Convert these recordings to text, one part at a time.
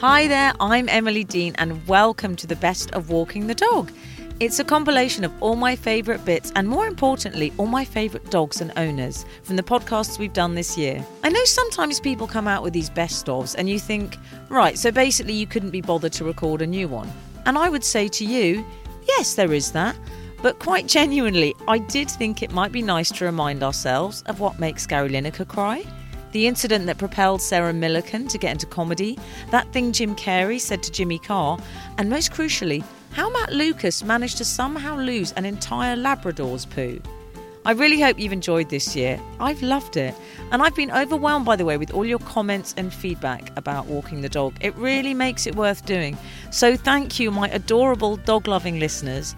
Hi there, I'm Emily Dean, and welcome to the best of Walking the Dog. It's a compilation of all my favourite bits and, more importantly, all my favourite dogs and owners from the podcasts we've done this year. I know sometimes people come out with these best ofs, and you think, right, so basically you couldn't be bothered to record a new one. And I would say to you, yes, there is that. But quite genuinely, I did think it might be nice to remind ourselves of what makes Gary Lineker cry. The incident that propelled Sarah Millican to get into comedy, that thing Jim Carrey said to Jimmy Carr, and most crucially, how Matt Lucas managed to somehow lose an entire Labrador's poo. I really hope you've enjoyed this year. I've loved it. And I've been overwhelmed, by the way, with all your comments and feedback about walking the dog. It really makes it worth doing. So thank you, my adorable dog loving listeners.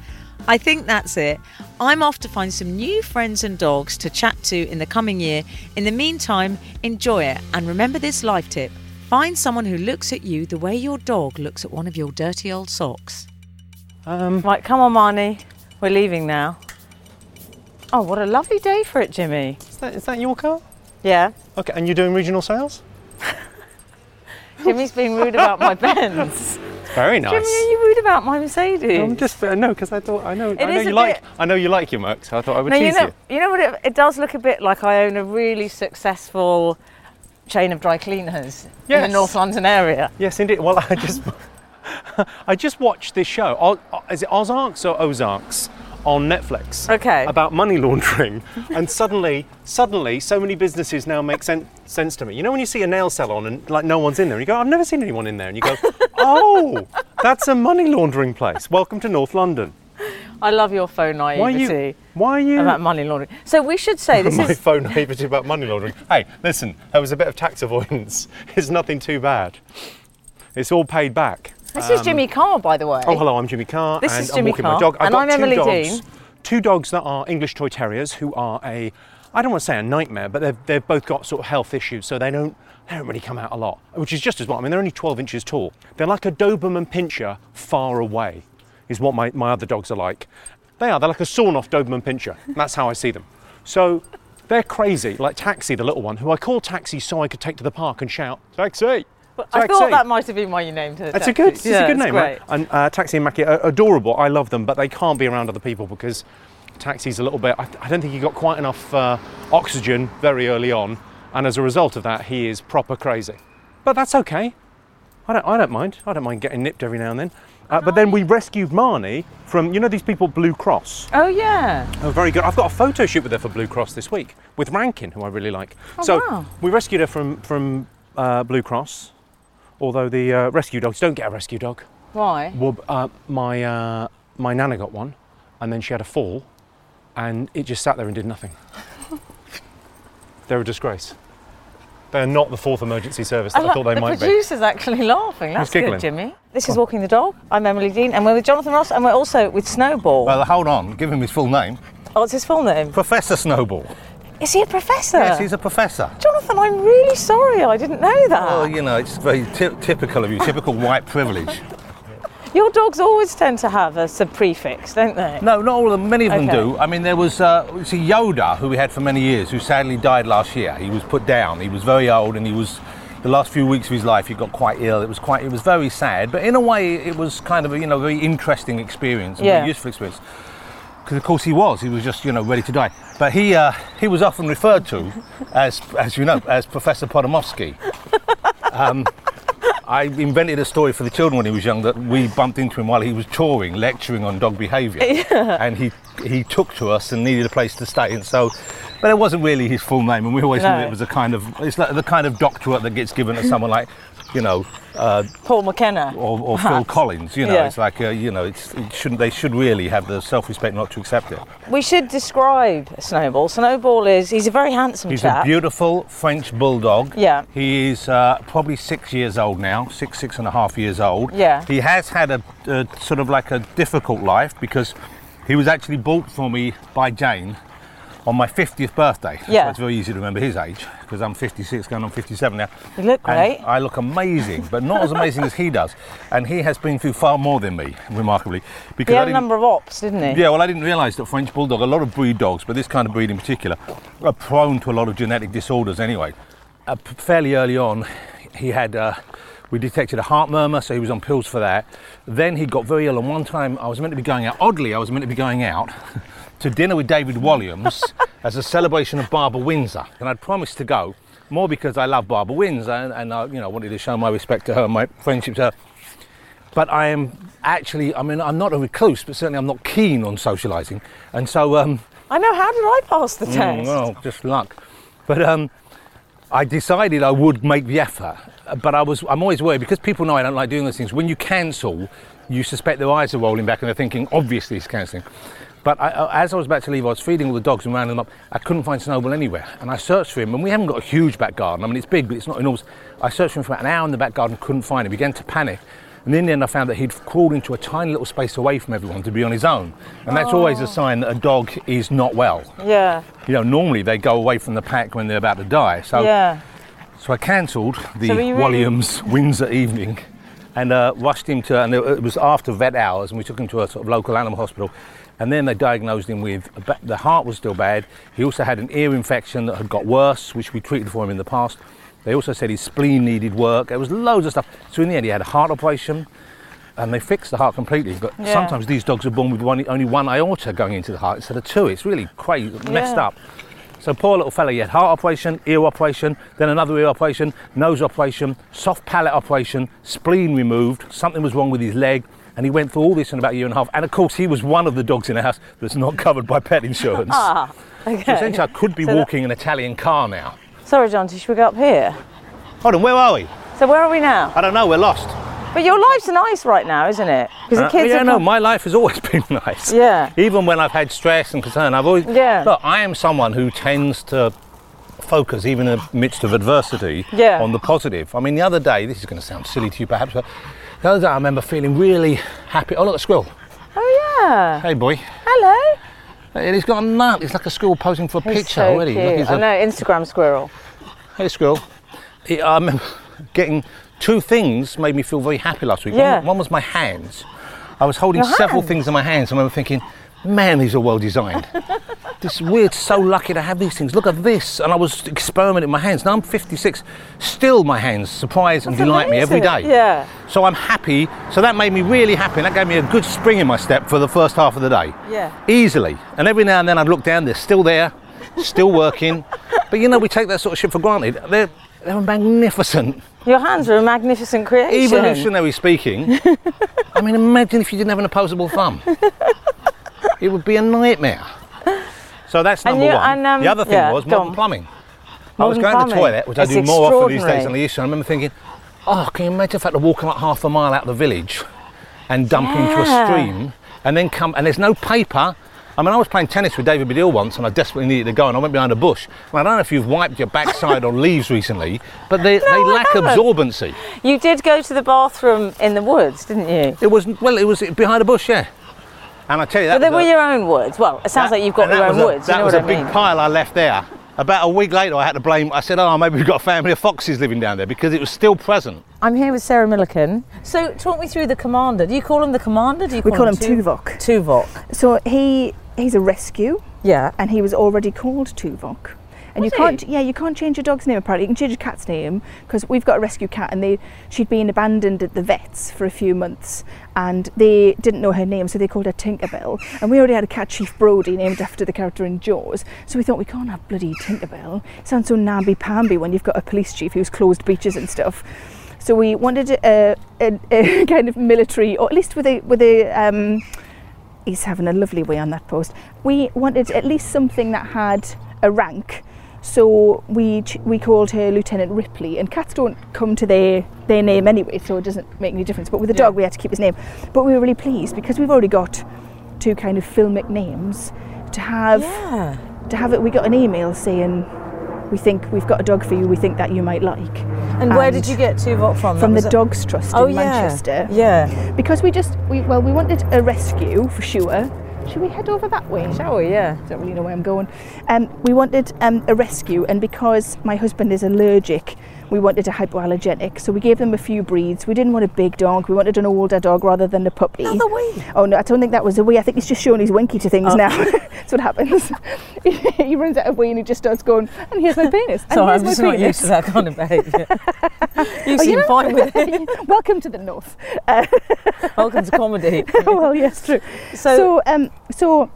I think that's it. I'm off to find some new friends and dogs to chat to in the coming year. In the meantime, enjoy it and remember this life tip find someone who looks at you the way your dog looks at one of your dirty old socks. Um, Right, come on, Marnie. We're leaving now. Oh, what a lovely day for it, Jimmy. is, that, is that your car? Yeah. Okay, and you're doing regional sales? Jimmy's being rude about my Benz. Very nice. Jimmy, are you rude about my Mercedes? I'm just uh, no, because I thought I know I know is a you like bit- I know you like your Merc, so I thought I would no, you tease know, you. you know what? It, it does look a bit like I own a really successful chain of dry cleaners in the North London area. Yes, indeed. Well, I just I just watched this show. O- O- Is it Ozarks or Ozarks on Netflix? Okay. About money laundering, and suddenly, suddenly, so many businesses now make sen- sense to me. You know when you see a nail salon and like no one's in there, and you go, "I've never seen anyone in there," and you go, "Oh, that's a money laundering place. Welcome to North London." I love your phone naivety. Why are you? Why are you? about money laundering. So we should say this my is phone naivety about money laundering. Hey, listen, there was a bit of tax avoidance. It's nothing too bad. It's all paid back. This is Jimmy um, Carr, by the way. Oh, hello, I'm Jimmy Carr. This and is I'm Jimmy walking Carr, my dog. I've and got I'm two Emily dogs, Dean. Two dogs that are English Toy Terriers who are a, I don't want to say a nightmare, but they've, they've both got sort of health issues, so they don't, they don't really come out a lot, which is just as well. I mean, they're only 12 inches tall. They're like a Doberman Pinscher far away, is what my, my other dogs are like. They are, they're like a sawn off Doberman Pinscher. That's how I see them. So they're crazy, like Taxi, the little one, who I call Taxi so I could take to the park and shout, Taxi! I Taxi! thought that might have been why you named her. It's a good, it's Yeah, a good name, right? And uh, Taxi and Mackie are adorable. I love them, but they can't be around other people because Taxi's a little bit. I, I don't think he got quite enough uh, oxygen very early on, and as a result of that, he is proper crazy. But that's okay. I don't, I don't mind. I don't mind getting nipped every now and then. Uh, but then we rescued Marnie from, you know, these people Blue Cross. Oh yeah. Oh, very good. I've got a photo shoot with her for Blue Cross this week with Rankin, who I really like. so Oh, wow. we rescued her from from uh, Blue Cross. Although the uh, rescue dogs don't get a rescue dog. Why? Well, uh, my uh, my nana got one, and then she had a fall, and it just sat there and did nothing. They're a disgrace. They're not the fourth emergency service that I, lo- thought they the might be. The producer's actually laughing. That's good, Jimmy. This is Walking the Dog. I'm Emily Dean, and we're with Jonathan Ross, and we're also with Snowball. Well, hold on. Give him his full name. oh, what's his full name? Professor Snowball. Is he a professor? Yes, he's a professor. Jonathan, I'm really sorry. I didn't know that. Well, you know, it's very ty- typical of you, typical white privilege. Your dogs always tend to have a sub prefix, don't they? No, not all of them. Many of them Okay. do. I mean, there was uh, see Yoda, who we had for many years, who sadly died last year. He was put down. He was very old, and he was the last few weeks of his life. He got quite ill. It was quite. It was very sad, but in a way, it was kind of a you know very interesting experience, Yeah. very useful experience. Because of course he was. He was just you know ready to die. But he uh, he was often referred to as as you know as Professor Podomowski. I invented a story for the children when he was young that we bumped into him while he was touring, lecturing on dog behaviour, and he he took to us and needed a place to stay, and so. But it wasn't really his full name, and we always knew it was a kind of it's like the kind of doctorate that gets given to someone like, you know, uh, Paul McKenna. or, or Phil. Collins. You know, Yeah. it's like uh, you know, it's it shouldn't they should really have the self-respect not to accept it. We should describe Snowball. Snowball is, he's a very handsome He's chap. a beautiful French bulldog. Yeah. He is uh, probably six years old now, six, six and a half years old. Yeah. He has had a, a sort of like a difficult life because he was actually bought for me by Jane on my 50th birthday. Yeah. So it's very easy to remember his age because I'm 56 going on 57 now. You look And great. I look amazing, but not as amazing as he does. And he has been through far more than me, remarkably. He Because I had a number of ops, didn't he? yeah, well, I didn't realise that French Bulldog, a lot of breed dogs, but this kind of breed in particular, are prone to a lot of genetic disorders anyway. Uh, fairly early on, he had uh, We detected a heart murmur, so he was on pills for that. Then he got very ill, and one time I was meant to be going out. Oddly, I was meant to be going out to dinner with David Walliams as a celebration of Barbara Windsor, and I'd promised to go more because I love Barbara Windsor and, and I, you know, wanted to show my respect to her, and my friendship to her. But I am actually, I mean, I'm not a recluse, but certainly I'm not keen on socialising, and so. Um, I know. How did I pass the test? Mm, well, just luck. But um, I decided I would make the effort. But I was, I'm always worried because people know I don't like doing those things. When you cancel, you suspect their eyes are rolling back and they're thinking, obviously it's cancelling. But I, as I was about to leave, I was feeding all the dogs and rounding them up. I couldn't find Snowball anywhere. And I searched for him, and we haven't got a huge back garden. I mean, it's big, but it's not enormous. I searched for him for about an hour in the back garden, couldn't find him. Began to panic. And in the end, I found that he'd crawled into a tiny little space away from everyone to be on his own. And that's always a sign that a dog is not well. Yeah. You know, normally they go away from the pack when they're about to die. So, Yeah. so I cancelled the So really- Walliams Windsor evening and uh, rushed him to, and it was after vet hours, and we took him to a sort of local animal hospital. And then they diagnosed him with the heart was still bad. He also had an ear infection that had got worse, which we treated for him in the past. They also said his spleen needed work. There was loads of stuff. So in the end, he had a heart operation, and they fixed the heart completely. But Yeah. sometimes these dogs are born with one, only one aorta going into the heart instead of two. It's really crazy, messed Yeah. up. So poor little fella, he had heart operation, ear operation, then another ear operation, nose operation, soft palate operation, spleen removed. Something was wrong with his leg, and he went through all this in about a year and a half. And of course, he was one of the dogs in the house that's not covered by pet insurance. Ah. So Okay. essentially, I could be So that- walking an Italian car now. Sorry, Jonty. Should we go up here? Hold on, where are we? So where are we now? I don't know. We're lost. But your life's nice right now, isn't it? Because the Uh, kids yeah, are no, my life has always been nice. Yeah. Even when I've had stress and concern, I've always. Yeah. Look, I am someone who tends to focus, even in the midst of adversity, Yeah. on the positive. I mean, the other day, this is going to sound silly to you perhaps, but the other day I remember feeling really happy. Oh, look, a squirrel. Oh yeah. Hey, boy. Hello. And he's got a nut. It's like a squirrel posing for a He's picture so already. Look, he's I a- know. Instagram squirrel. Hey, squirrel. He, I remember getting two things made me feel very happy last week. Yeah. One, one was my hands. I was holding Your several hands? things in my hands. I remember thinking, man, these are well designed. this weird, so lucky to have these things. Look at this. And I was experimenting with my hands. Now I'm 56. Still, my hands surprise and That's delight me every day. Yeah. So I'm happy. So that made me really happy. And that gave me a good spring in my step for the first half of the day. Yeah. Easily. And every now and then I'd look down, they're still there, still working. but you know, we take that sort of shit for granted. They're, they're magnificent. Your hands are a magnificent creation. Evolutionary speaking, I mean, imagine if you didn't have an opposable thumb. It would be a nightmare. So that's And number you- one. and, um, the other thing yeah, was modern on. plumbing. I was Modern going to the toilet, which I do more often these days extraordinary. than I used to. I remember thinking, oh, can you imagine if I had to walk like half a mile out of the village and dump into a stream and then come, and there's no paper. I mean, I was playing tennis with David Baddiel once and I desperately needed to go and I went behind a bush. And I don't know if you've wiped your backside on leaves recently, but they, they lack haven't. absorbency. You did go to the bathroom in the woods, didn't you? It was, well, it was behind a bush, yeah. And I tell you that. But they were a- your own woods. Well, it sounds that- like you've got your own was a- woods. That you know was what a I big pile I left there. About a week later, I had to blame. I said, "Oh, maybe we've got a family of foxes living down there because it was still present." I'm here with Sarah Millican. So, talk me through the commander. Do you call him the commander? Do you We call him Tu- Tuvok. Tuvok. So he he's a rescue, Yeah. and he was already called Tuvok. And Was you can't, yeah, you can't change your dog's name apparently. You can change your cat's name because we've got a rescue cat, and they she'd been abandoned at the vets for a few months, and they didn't know her name, so they called her Tinkerbell. And we already had a cat, Chief Brody, named after the character in Jaws. So we thought we can't have bloody Tinkerbell. It sounds so namby pamby when you've got a police chief who's closed beaches and stuff. So we wanted a, a, a kind of military, or at least with a with a. Um, he's having a lovely way on that post. We wanted at least something that had a rank. So we we called her Lieutenant Ripley, and cats don't come to their their name anyway, so it doesn't make any difference. But with the Yeah. dog, we had to keep his name. But we were really pleased because we've already got two kind of filmic names to have Yeah. to have it. We got an email saying we think we've got a dog for you. We think that you might like And where did you get Tuvok from? from the Dogs Trust Oh in yeah. Manchester Yeah. because we just we well we wanted a rescue for sure. Should we head over that way? Shall we? Yeah. don't really know where I'm going. Um, we wanted um, a rescue, and because my husband is allergic, we wanted a hypoallergenic, so we gave them a few breeds. We didn't want a big dog. We wanted an older dog rather than a puppy. Another wee. Oh no, I don't think that was a wee. I think he's just showing his winky to things Oh. now. That's what happens. he runs out of way and he just starts going, and here's my penis. And Sorry, here's I'm just not used to that kind of behaviour. you Oh, seem you're fine with it. Welcome to the north. Welcome to comedy. Oh well, yes, true. So, So, um, so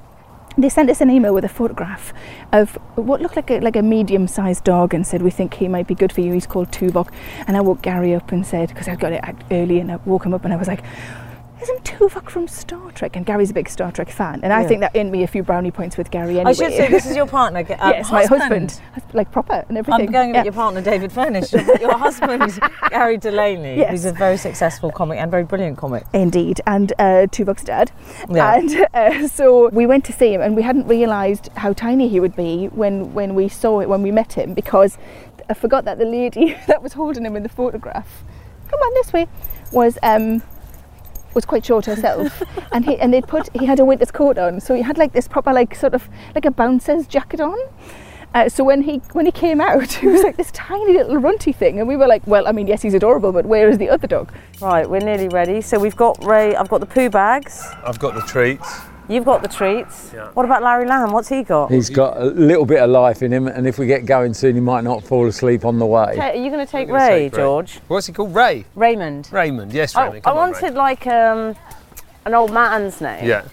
they sent us an email with a photograph of what looked like a, like a medium-sized dog and said we think he might be good for you. He's called Tuvok, and I woke Gary up and said because I got it early and I woke him up and I was like. Isn't Tuvok from Star Trek? And Gary's a big Star Trek fan, and I Yeah. think that earned me a few brownie points with Gary anyway. I should say this is your partner. uh, yes, my husband, like proper and everything. I'm going Yeah. with your partner, David Furnish. Your, your husband, Gary Delaney, Yes. who's a very successful comic and very brilliant comic. Indeed, and uh, Tuvok's dad. Yeah. And uh, so we went to see him, and we hadn't realised how tiny he would be when, when we saw it, when we met him, because I forgot that the lady that was holding him in the photograph, come on this way, was um, was quite short herself, and he and they'd put he had a winter's coat on, so he had like this proper like sort of like a bouncer's jacket on. Uh, so when he when he came out, he was like this tiny little runty thing, and we were like, well, I mean, yes, he's adorable, but where is the other dog? Right, we're nearly ready. So we've got Ray. I've got the poo bags. I've got the treats. You've got the treats. Yeah. What about Larry Lamb? What's he got? He's got a little bit of life in him, and if we get going soon, he might not fall asleep on the way. Are you going to take Ray, take Ray. George? What's he called? Ray. Raymond. Raymond. Yes, Oh, Raymond. I Come on, Ray. wanted like um, an old man's name. Yeah.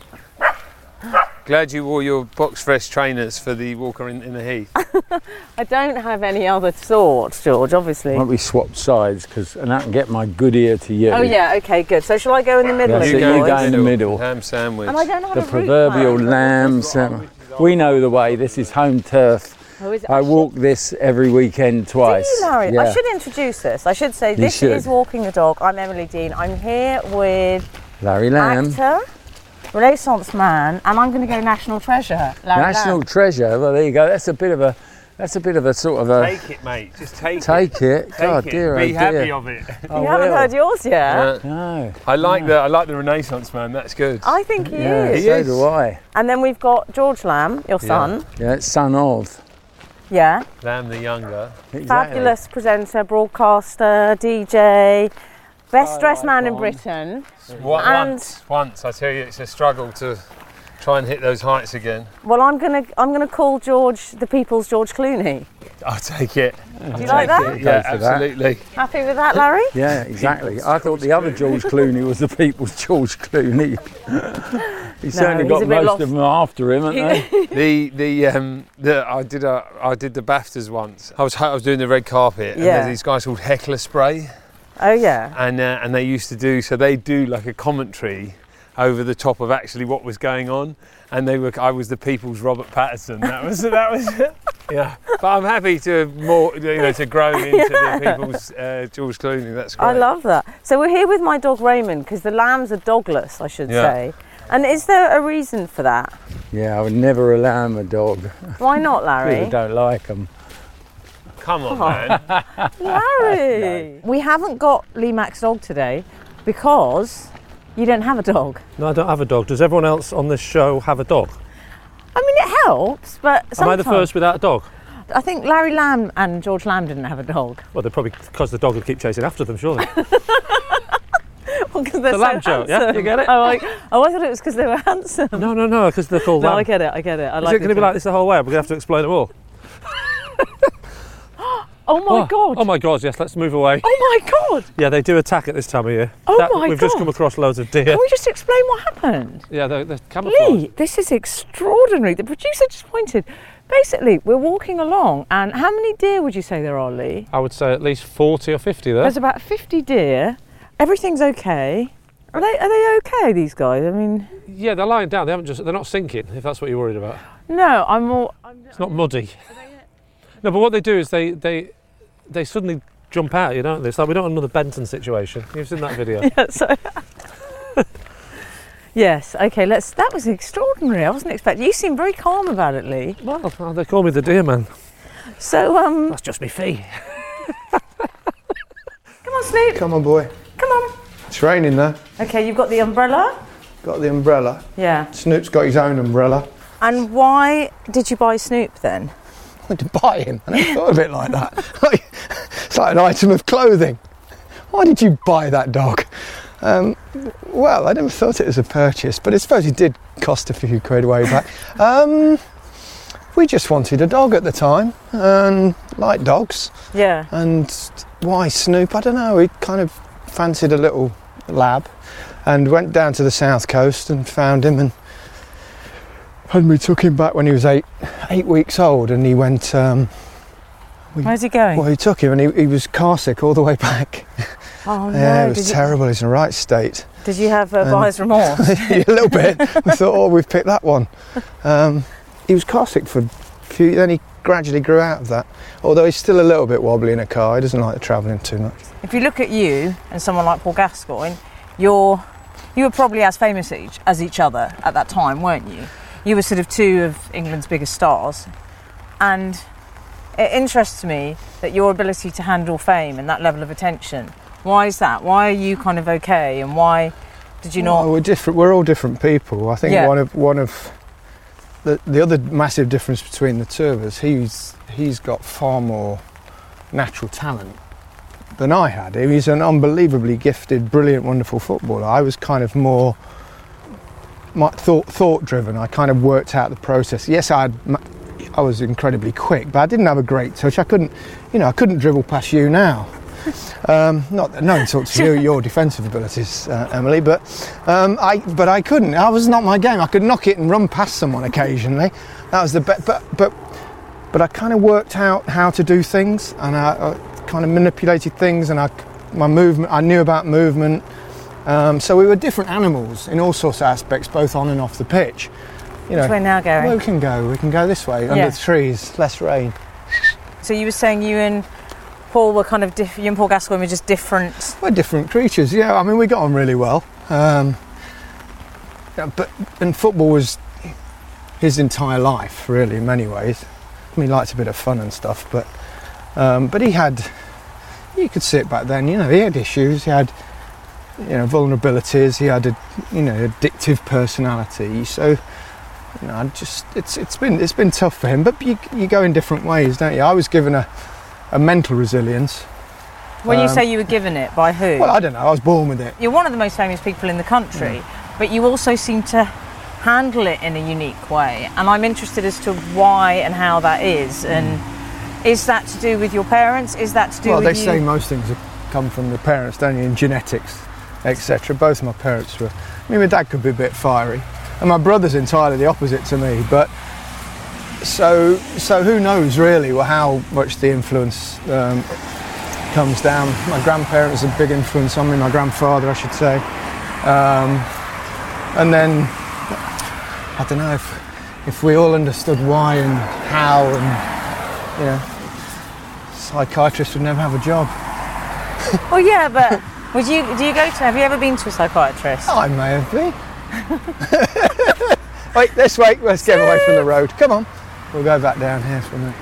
Glad you wore your box fresh trainers for the walker in, in the heath. I don't have any other thoughts, George. Obviously. Why don't we swap sides? Because and I can get my good ear to you. Oh yeah. Okay. Good. So shall I go in the middle? That's of it, you you go in the middle. Ham sandwich. And I don't have The a proverbial plan. lamb. sandwich. We know the way. This is home turf. Oh, is it? I walk this every weekend twice. Do twice. you, Larry? I Yeah. should introduce this. I should say this should. is Walking the Dog. I'm Emily Dean. I'm here with Larry Lamb. actor, Renaissance man, and I'm going to go National Treasure. Larry National Lamb. treasure. Well, there you go. That's a bit of a. That's a bit of a sort of a. Take it, mate. Just take, Take it. it. God Take dear, it. Be oh happy dear. of it. I You haven't will. heard yours yet. Yeah. Uh, no. I like the I like the Renaissance man. That's good. I think he Yeah, is. He so is. do I. And then we've got George Lamb, your Yeah. son. Yeah, it's son of. Yeah. Lamb the younger. Exactly. Fabulous presenter, broadcaster, DJ, best dressed man in. Britain. One- And- once, once I tell you, it's a struggle to try and hit those heights again. Well, I'm gonna I'm gonna call George the people's George Clooney. I'll take it. Do you like that? Yeah, Go for that. absolutely. Happy with that, Larry? Yeah, exactly. I thought the other George Clooney was the people's George Clooney. he's certainly he's got bit most lost. of them after him, haven't they? the the um the I did a I did the Baftas once. I was I was doing the red carpet, and Yeah. there's these guys called Heckler Spray, Oh yeah. and uh, and they used to do so they do like a commentary over the top of actually what was going on, and they were I was the people's Robert Pattinson. That was that was yeah. But I'm happy to more you know to grow into the people's uh, George Clooney. That's great. I love that. So we're here with my dog Raymond because the lambs are dogless, I should Yeah. say. And is there a reason for that? Yeah, I would never allow him a dog. Why not, People Larry? don't like them. Come on, oh. man. Larry! We haven't got Lee Mack's dog today because you don't have a dog. No, I don't have a dog. Does everyone else on this show have a dog? I mean, it helps, but sometimes... Am I the first without a dog? I think Larry Lamb and George Lamb didn't have a dog. Well, they're probably because the dog would keep chasing after them, surely. Well, 'cause they're The so lamb joke, yeah? You get it? Oh, like, oh, I thought it was because they were handsome. no, no, no, because they're called No, lamb. I get it. I get it. I Is like it going to be like this the whole way? We're going to have to explain it all. Oh my oh, god! Oh my god, yes, let's move away. Oh my god! Yeah, they do attack at this time of year. Oh my We've just come across loads of deer. Can we just explain what happened? Yeah, they're, they're camouflaged. Lee, this is extraordinary. The producer just pointed. Basically, we're walking along, and how many deer would you say there are, Lee? I would say at least 40 or 50 there. There's about 50 deer. Everything's okay. Are they are they okay? These guys? I mean, Yeah, they're lying down. They haven't just. They're not sinking. If that's what you're worried about. no. I'm more. I'm, It's not muddy. Uh, no, but what they do is they they they suddenly jump out. You don't they? It's like we don't want another Fenton situation. You've seen that video. yeah, so. yes. Okay. Let's. That was extraordinary. I wasn't expecting. You seem very calm about it, Lee. well, oh, they call me the deer man. So um, That's just me fee. come on, Snoop. Come on, boy. Come on. It's raining there. Okay, you've got the umbrella. Got the umbrella. Yeah. Snoop's got his own umbrella. And why did you buy Snoop then? I went to buy him. I never thought of it like that. It's like an item of clothing. Why did you buy that dog? Um, well, I never thought it was a purchase, but I suppose it did cost a few quid way back. Um, we just wanted a dog at the time and liked dogs. Yeah. And why Snoop? I don't know. We kind of fancied a little lab and went down to the south coast and found him and and we took him back when he was eight eight weeks old and he went um, Where's he going? well he took him and he, he was car sick all the way back oh no! yeah it was did, you, terrible he's in the right state did you have uh, Um, buyer's remorse? a little bit we thought oh we've picked that one um, he was car sick for a few then he gradually grew out of that although he's still a little bit wobbly in a car he doesn't like travelling too much if you look at you and someone like Paul Gascoigne, you're you were probably as famous each, as each other at that time, weren't you? You were sort of two of England's biggest stars, and it interests me that your ability to handle fame and that level of attention. Why is that? Why are you kind of okay, and why did you Well, not? we're different. We're all different people. I think Yeah. one of one of the the other massive difference between the two of us, he's he's got far more natural talent than I had. He's an unbelievably gifted, brilliant, wonderful footballer. I was kind of more thought thought driven. I kind of worked out the process. Yes, I had. I was incredibly quick, but I didn't have a great touch. I couldn't, you know, I couldn't dribble past you now. Um, not that no insult to you, your defensive abilities, uh, Emily, but um, I but I couldn't. I was not my game. I could knock it and run past someone occasionally. That was the best. But but but I kind of worked out how to do things, and I, I kind of manipulated things, and I my movement. I knew about movement. Um, so we were different animals in all sorts of aspects, both on and off the pitch. You know, Which way now, Gary? well, we can go. We can go this way under Yeah. the trees, less rain. So you were saying you and Paul were kind of diff- you and Paul Gascoigne were just different. We're different creatures, yeah. I mean, we got on really well. Um, yeah, but and football was his entire life, really, in many ways. I mean, he liked a bit of fun and stuff, but um, but he had, you could see it back then. You know, he had issues. He had, you know, vulnerabilities. He had a, you know, addictive personality. So, you know, I just it's it's been it's been tough for him. But you you go in different ways, don't you? I was given a a mental resilience. When you Um, say you were given it by who? Well, I don't know. I was born with it. You're one of the most famous people in the country, but you also seem to handle it in a unique way. And I'm interested as to why and how that is. And is that to do with your parents? Is that to do well, with they you? say most things come from the parents, don't you, in genetics, etc. Both my parents were. I mean, my dad could be a bit fiery, and my brother's entirely the opposite to me. But so, so who knows really how much the influence um, comes down. My grandparents are a big influence on me. My grandfather, I should say, um, and then I don't know if if we all understood why and how, and you know, psychiatrists would never have a job. Well, yeah, but would you? Do you go to? Have you ever been to a psychiatrist? I may have been. Wait, this way. Let's get away from the road. Come on. We'll go back down here for a minute.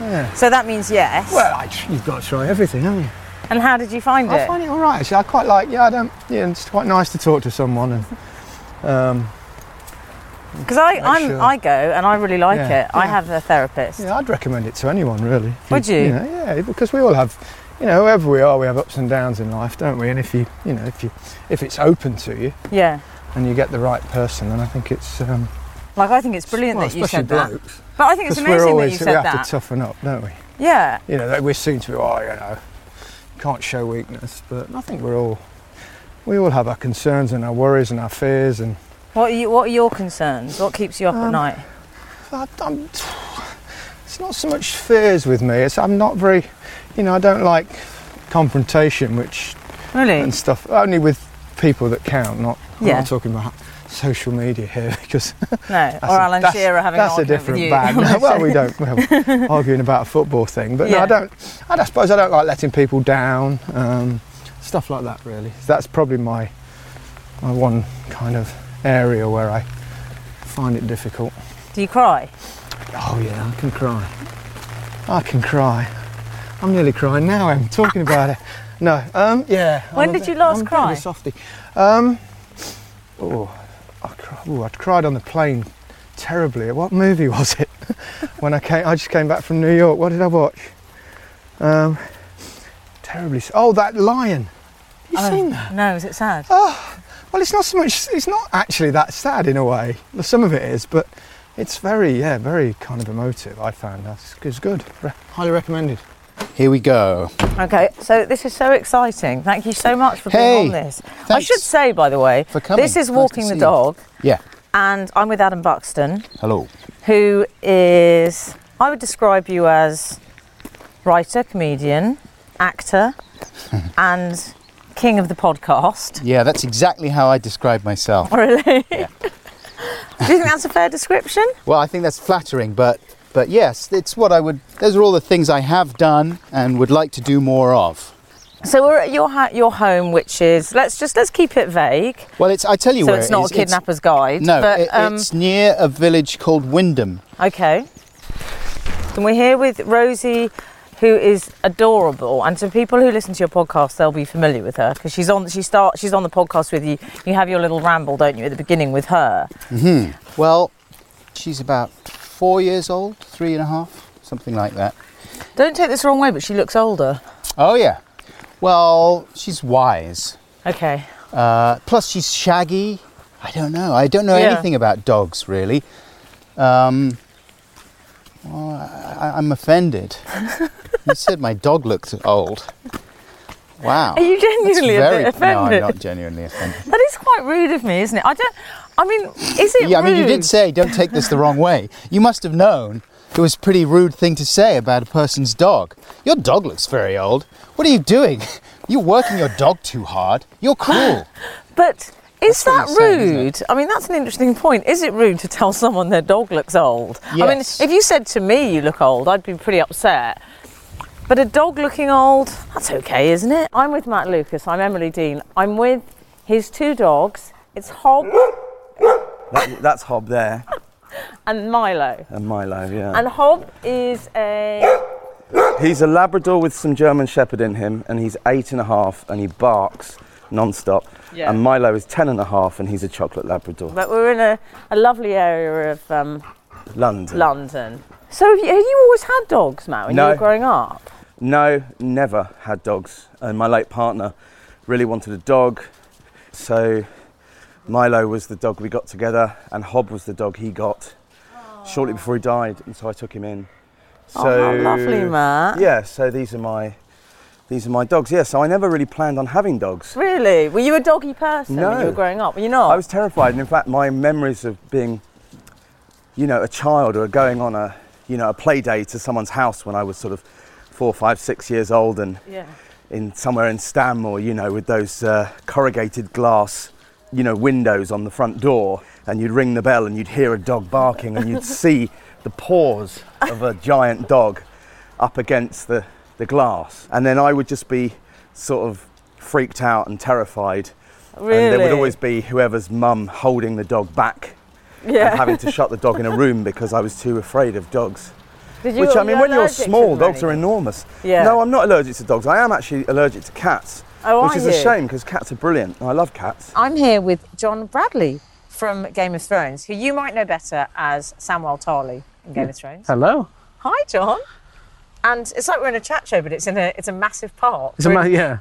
Yeah. So that means yes. Well, I, you've got to try everything, haven't you? and how did you find I it? I find it all right. Actually, I quite like. Yeah, I don't. Yeah, it's quite nice to talk to someone and. Um, Because I, I'm, sure. I go and I really like Yeah, it. I have a therapist. yeah, I'd recommend it to anyone really. Would you? know, yeah, because we all have, you know, whoever we are, we have ups and downs in life, don't we? And if you, you know, if you, if it's open to you Yeah. and you get the right person, then I think it's. Um, Like I think it's brilliant well, that you said that. But I think it's amazing amazing that always you we said have that. to toughen up, don't we? yeah. you know, we're seen to be, oh, you know, can't show weakness. But I think we're all, we all have our concerns and our worries and our fears. And What are you, What are your concerns? What keeps you up at Um, night? I, I'm, it's not so much fears with me. It's I'm not very, you know, I don't like confrontation, which Really? and stuff. Only with people that count. Not. I'm Yeah. not talking about social media here because No. Or Alan Shearer having that's an a different bag. No, well, we don't well, arguing about a football thing, but no, I don't. I don't- suppose I don't like letting people down. Um, stuff like that, really. That's probably my my one kind of area where I find it difficult. Do you cry? Oh yeah, I can cry. I can cry. I'm nearly crying now. I'm talking about it. No, um, yeah. When I'm did bit- you last I'm a bit of cry? a softie. Um, oh, I, cry, oh, I cried on the plane terribly. What movie was it? when I came, I just came back from New York. What did I watch? Um, terribly. Oh, that lion. Have You Oh. seen that? No, is it sad? Oh, well, it's not so much. It's not actually that sad in a way. Well, Some of it is, but it's very, yeah, very kind of emotive. I found that it's good. Re- highly recommended. Here we go. Okay, so this is so exciting. Thank you so much for Hey, being on this. I should say, by the way, this is Nice Walking the see you. Dog, Yeah. and I'm with Adam Buxton, Hello. who is, I would describe you as writer, comedian, actor, and king of the podcast. Yeah, that's exactly how I describe myself. Really? Yeah. Do you think that's a fair description? Well, I think that's flattering, but but yes, it's what I would. Those are all the things I have done and would like to do more of. So we're at your ha- your home, which is let's just let's keep it vague. Well, it's. I tell you so where it's not is. a kidnapper's guide. no, but, it- um, it's near a village called Wyndham. Okay. And we're here with Rosie, who is adorable. And to people who listen to your podcast, they'll be familiar with her because she's on. She start. She's on the podcast with you. You have your little ramble, don't you, at the beginning with her? Hmm. Well, she's about four years old, three and a half, something like that. Don't take this the wrong way, but she looks older. Oh yeah. Well, she's wise. Okay. Uh, plus, she's shaggy. I don't know. I don't know Yeah. anything about dogs really. Um, well, I, I'm offended. you said my dog looked old. Wow. Are you genuinely very, offended? No, I'm not genuinely offended. That is quite rude of me, isn't it? I don't. I mean, is it rude Yeah, I mean, you did say don't take this the wrong way. You must have known it was a pretty rude thing to say about a person's dog. Your dog looks very old. What are you doing? You're working your dog too hard. You're cruel. But is That's that it's saying, rude? I mean, that's an interesting point. Is it rude to tell someone their dog looks old? Yes. I mean, if you said to me you look old, I'd be pretty upset. But a dog looking old, that's okay, isn't it? I'm with Matt Lucas. I'm Emily Dean. I'm with his two dogs. It's Hob That, that's Hob there, and Milo. and Milo, yeah. And Hob is a. he's a Labrador with some German Shepherd in him, and he's eight and a half, and he barks non-stop. Yeah. And Milo is ten and a half, and he's a chocolate Labrador. But we're in a, a lovely area of um, London. London. So have you, have you always had dogs, Matt, when No. you were growing up? No, never had dogs. And my late partner really wanted a dog. So Milo was the dog we got together, and Hob was the dog he got shortly before he died. And so I took him in. So, oh, how lovely, Matt. Yeah, so these are my these are my dogs. Yeah, so I never really planned on having dogs. Really? Were you a doggy person when you were growing up? Were you not? I was terrified, and in fact, my memories of being, you know, a child or going on a, you know, a play day to someone's house when I was sort of four, five, six years old, and Yeah. in somewhere in Stanmore, you know, with those uh, corrugated glass, you know, windows on the front door, and you'd ring the bell and you'd hear a dog barking, and you'd see the paws of a giant dog up against the, the glass, and then I would just be sort of freaked out and terrified. Really? And there would always be whoever's mum holding the dog back yeah. and having to shut the dog in a room because I was too afraid of dogs. Did you, Which I mean, you when you're small, dogs are enormous. Yeah. No, I'm not allergic to dogs. I am actually allergic to cats, Oh, which are is you? a shame because cats are brilliant. I love cats. I'm here with John Bradley from Game of Thrones, who you might know better as Samwell Tarly in Game of Thrones. Hello. Hi, John. And it's like we're in a chat show, but it's in a it's a massive park. It's a we're, ma- in, yeah,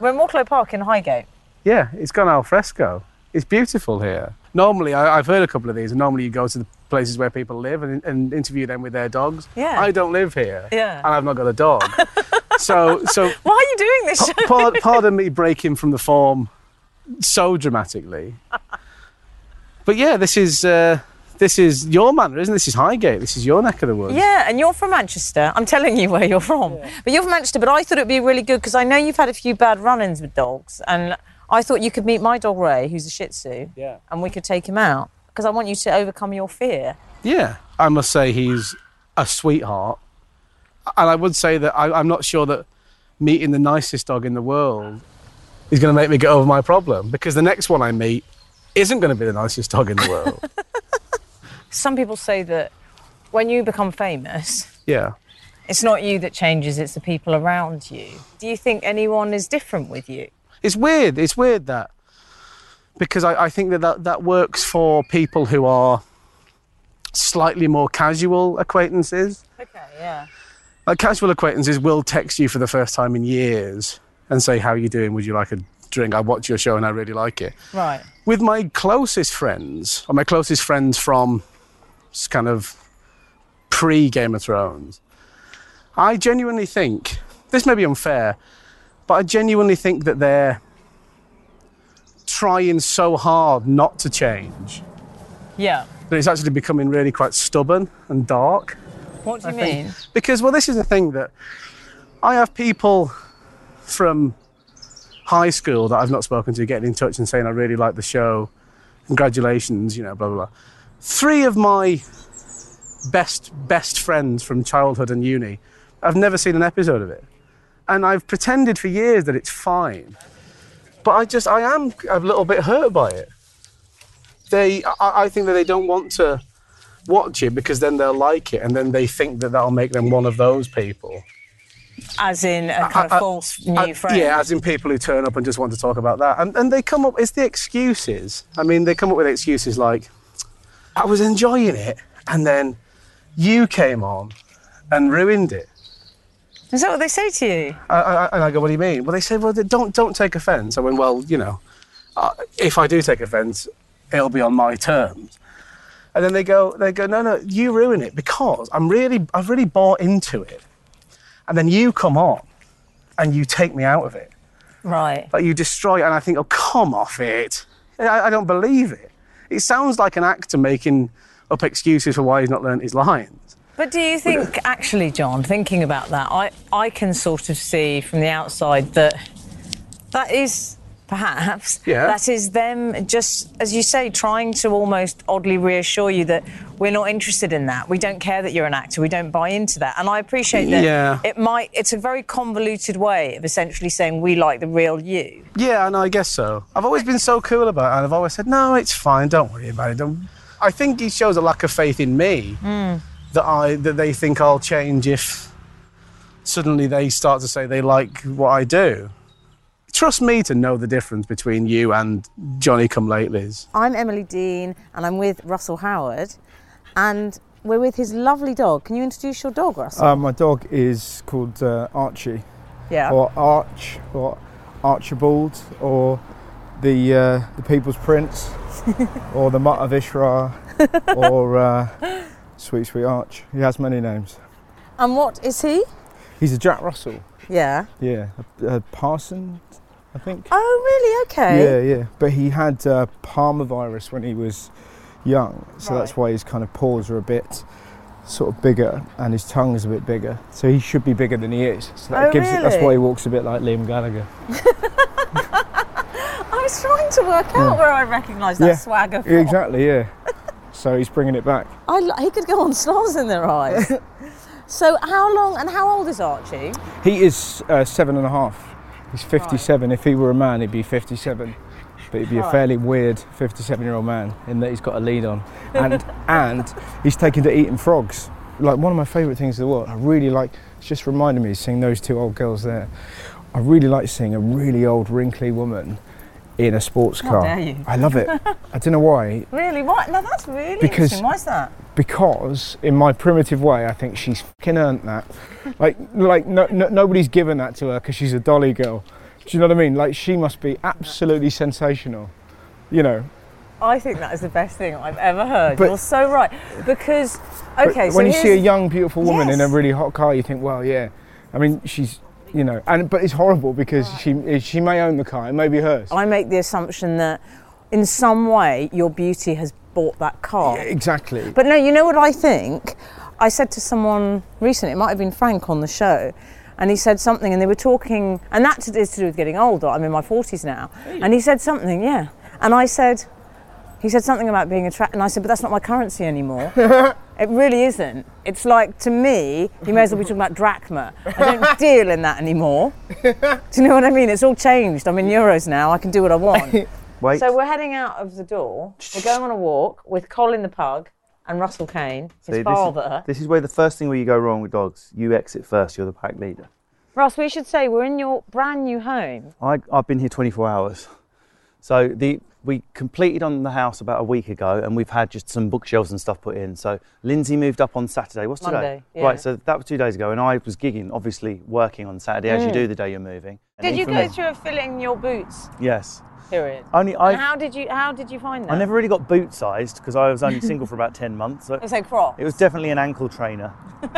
we're in Moorclose Park in Highgate. yeah. It's gone al fresco. It's beautiful here. Normally, I, I've heard a couple of these, and normally you go to the places where people live and, and interview them with their dogs. Yeah. I don't live here. Yeah. And I've not got a dog. so, so Why are you doing this show? pardon, pardon me breaking from the form so dramatically. But yeah, this is uh, this is your manor, isn't it? This is Highgate. This is your neck of the woods. Yeah, and you're from Manchester. I'm telling you where you're from. But you're from Manchester, but I thought it'd be really good because I know you've had a few bad run ins with dogs. And I thought you could meet my dog Ray, who's a Shih Tzu, Yeah. and we could take him out because I want you to overcome your fear. Yeah, I must say he's a sweetheart, and I would say that I, I'm not sure that meeting the nicest dog in the world is going to make me get over my problem because the next one I meet isn't going to be the nicest dog in the world. Some people say that when you become famous, yeah, it's not you that changes, it's the people around you. Do you think anyone is different with you? it's weird. It's weird that because I, I think that, that that works for people who are slightly more casual acquaintances. Okay, yeah. Like casual acquaintances will text you for the first time in years and say, "How are you doing? Would you like a drink? I watch your show and I really like it." Right. With my closest friends, or my closest friends from kind of pre Game of Thrones, I genuinely think this may be unfair, but I genuinely think that they're trying so hard not to change Yeah. that it's actually becoming really quite stubborn and dark. What do you I think- mean? Because, well, this is the thing that I have people from high school that I've not spoken to getting in touch and saying, I really like the show. Congratulations, you know, blah, blah, blah. Three of my best, best friends from childhood and uni, I've never seen an episode of it. And I've pretended for years that it's fine. But I just, I am a little bit hurt by it. They, I, I think that they don't want to watch it because then they'll like it and then they think that that'll make them one of those people. As in a kind I- of false new Uh, friend. Yeah, as in people who turn up and just want to talk about that. And, and they come up, it's the excuses. I mean, they come up with excuses like, I was enjoying it and then you came on and ruined it. Is that what they say to you? I, I, and I go, what do you mean? Well, they say, well, don't, don't take offence. I went, well, you know, uh, if I do take offence, it'll be on my terms. And then they go, they go, no, no, you ruin it because I'm really, I've really bought into it. And then you come on and you take me out of it. Right. Like you destroy it. And I think, oh, come off it. I, I don't believe it. It sounds like an actor making up excuses for why he's not learnt his lines. But do you think, actually, John, thinking about that, I, I can sort of see from the outside that that is perhaps Yeah. that is them just as you say trying to almost oddly reassure you that we're not interested in that we don't care that you're an actor we don't buy into that and i appreciate that Yeah. it might it's a very convoluted way of essentially saying we like the real you Yeah, and I guess so. I've always been so cool about it, and I've always said, no, it's fine, don't worry about it. Don't... I think he shows a lack of faith in me hmm. that I that they think I'll change if suddenly they start to say they like what I do. Trust me to know the difference between you and Johnny Come Latelys. i'm emily dean and i'm with russell howard and we're with his lovely dog can you introduce your dog russell Uh, my dog is called uh, Archie, yeah or Arch, or Archibald, or the uh, the People's Prince, or the Mutt of Ishra, or uh, Sweet Sweet Arch. He has many names. and what is he He's a Jack Russell. yeah Yeah, a, a parson, I think. oh really okay Yeah, yeah. But he had uh, parvovirus when he was young, so that's why his kind of paws are a bit sort of bigger and his tongue is a bit bigger. So he should be bigger than he is. So that Oh, gives it, that's why he walks a bit like Liam Gallagher. I was trying to work out where I recognise that Yeah. swagger from. Yeah, exactly, yeah. so he's bringing it back. I, he could go on stars in their eyes. so how long and how old is Archie? He is uh, seven and a half. He's 57. If he were a man, he'd be 57. But he'd be a fairly weird 57 year old man in that he's got a lead on. And, and he's taken to eating frogs. Like one of my favourite things in the world. I really like, it's just reminded me of seeing those two old girls there. I really like seeing a really old, wrinkly woman in a sports How car. dare you. I love it. I don't know why. Really? What? No, that's really Because- interesting. Why is that? because in my primitive way I think she's fucking earned that like like no, no, nobody's given that to her because she's a dolly girl do you know what I mean like she must be absolutely sensational you know I think that is the best thing I've ever heard. But- You're so right. Because okay, so when you see a young beautiful woman in a really hot car you think well yeah I mean she's you know and but it's horrible because she eh, she may own the car it may be hers I make the assumption that in some way your beauty has bought that car. exactly But no, you know what I think? I said to someone recently, it might have been Frank on the show, and he said something, and they were talking, and that is to do with getting older. I'm in my 40s now. And he said something, yeah. And I said, he said something about being attracted, and I said, but that's not my currency anymore. it really isn't. It's like, to me, you may as well be talking about drachma. I don't deal in that anymore. Do you know what I mean? It's all changed. I'm in euros now. I can do what I want. Wait. So we're heading out of the door. We're going on a walk with Colin the pug and Russell Kane, his See, this is- father. This is where the first thing where you go wrong with dogs. You exit first. You're the pack leader. Russ, we should say we're in your brand new home. I, I've been here 24 hours, So the we completed on the house about a week ago, and we've had just some bookshelves and stuff put in. So Lindsay moved up on Saturday. What's today? Monday, yeah. Right. So that was two days ago, and I was gigging, obviously working on Saturday as you Mm. do the day you're moving. Did you go through a filling your boots Yes. period? Only I. And how did you how did you find that? I never really got boot sized because I was only single for about ten months. So It's like Crocs. it was definitely an ankle trainer.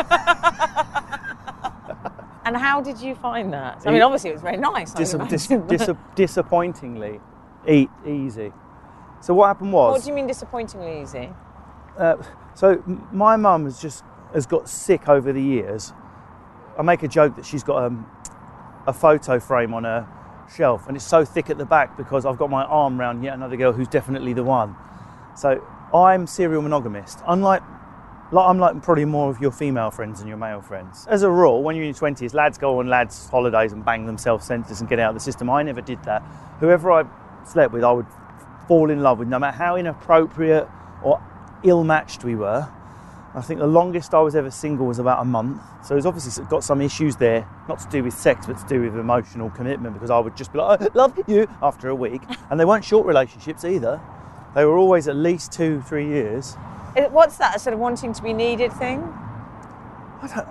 And how did you find that? I mean, obviously it was very nice. Dis- dis- disappointingly, eat easy. So what happened was. what do you mean disappointingly easy? Uh, so my mum has just has got sick over the years. I make a joke that she's got um, a photo frame on her shelf, and it's so thick at the back because I've got my arm round yet another girl who's definitely the one. So I'm serial monogamist. Unlike, like, I'm like probably more of your female friends than your male friends. As a rule, when you're in your twenties, lads go on lads' holidays and bang themselves senseless and get out of the system. I never did that. Whoever I slept with, I would fall in love with, no matter how inappropriate or ill-matched we were. I think the longest I was ever single was about a month. So it's obviously got some issues there, not to do with sex, but to do with emotional commitment. Because I would just be like, "I love you" after a week, and they weren't short relationships either. They were always at least two, three years. Uh, What's that? A sort of wanting to be needed thing? I,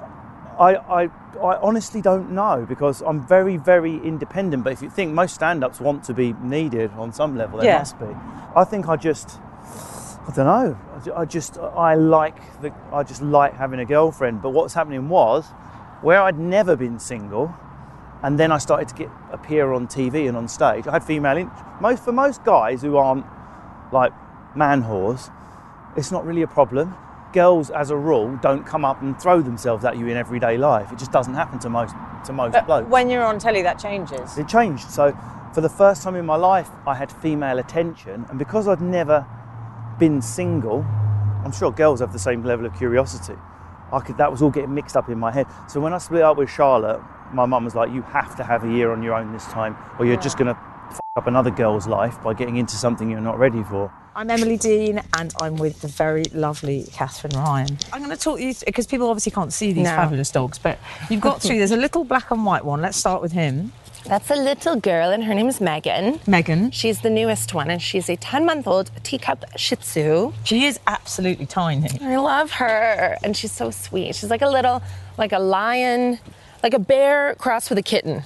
I, I honestly don't know because I'm very, very independent. But if you think most stand-ups want to be needed on some level, they Yeah. must be. I think I just, I don't know. I I just, I like the, I just like having a girlfriend. But what's happening was, where I'd never been single, and then I started to get appear on TV and on stage. I had female. In, most for most guys who aren't like man whores, it's not really a problem. Girls, as a rule, don't come up and throw themselves at you in everyday life. It just doesn't happen to most to most But blokes. when you're on telly, that changes. It changed. So, for the first time in my life, I had female attention, and because I'd never been single, I'm sure girls have the same level of curiosity. I could, that was all getting mixed up in my head. So when I split up with Charlotte, my mum was like, "You have to have a year on your own this time, or you're just gonna f- up another girl's life by getting into something you're not ready for." I'm Emily Dean, and I'm with the very lovely Katherine Ryan. I'm going to talk you because people obviously can't see these No. fabulous dogs, but you've got three. There's a little black and white one. Let's start with him. That's a little girl, and her name is Megan. Megan. She's the newest one, and she's a 10 month old teacup Shih Tzu. She is absolutely tiny. I love her, and she's so sweet. She's like a little, like a lion, like a bear crossed with a kitten.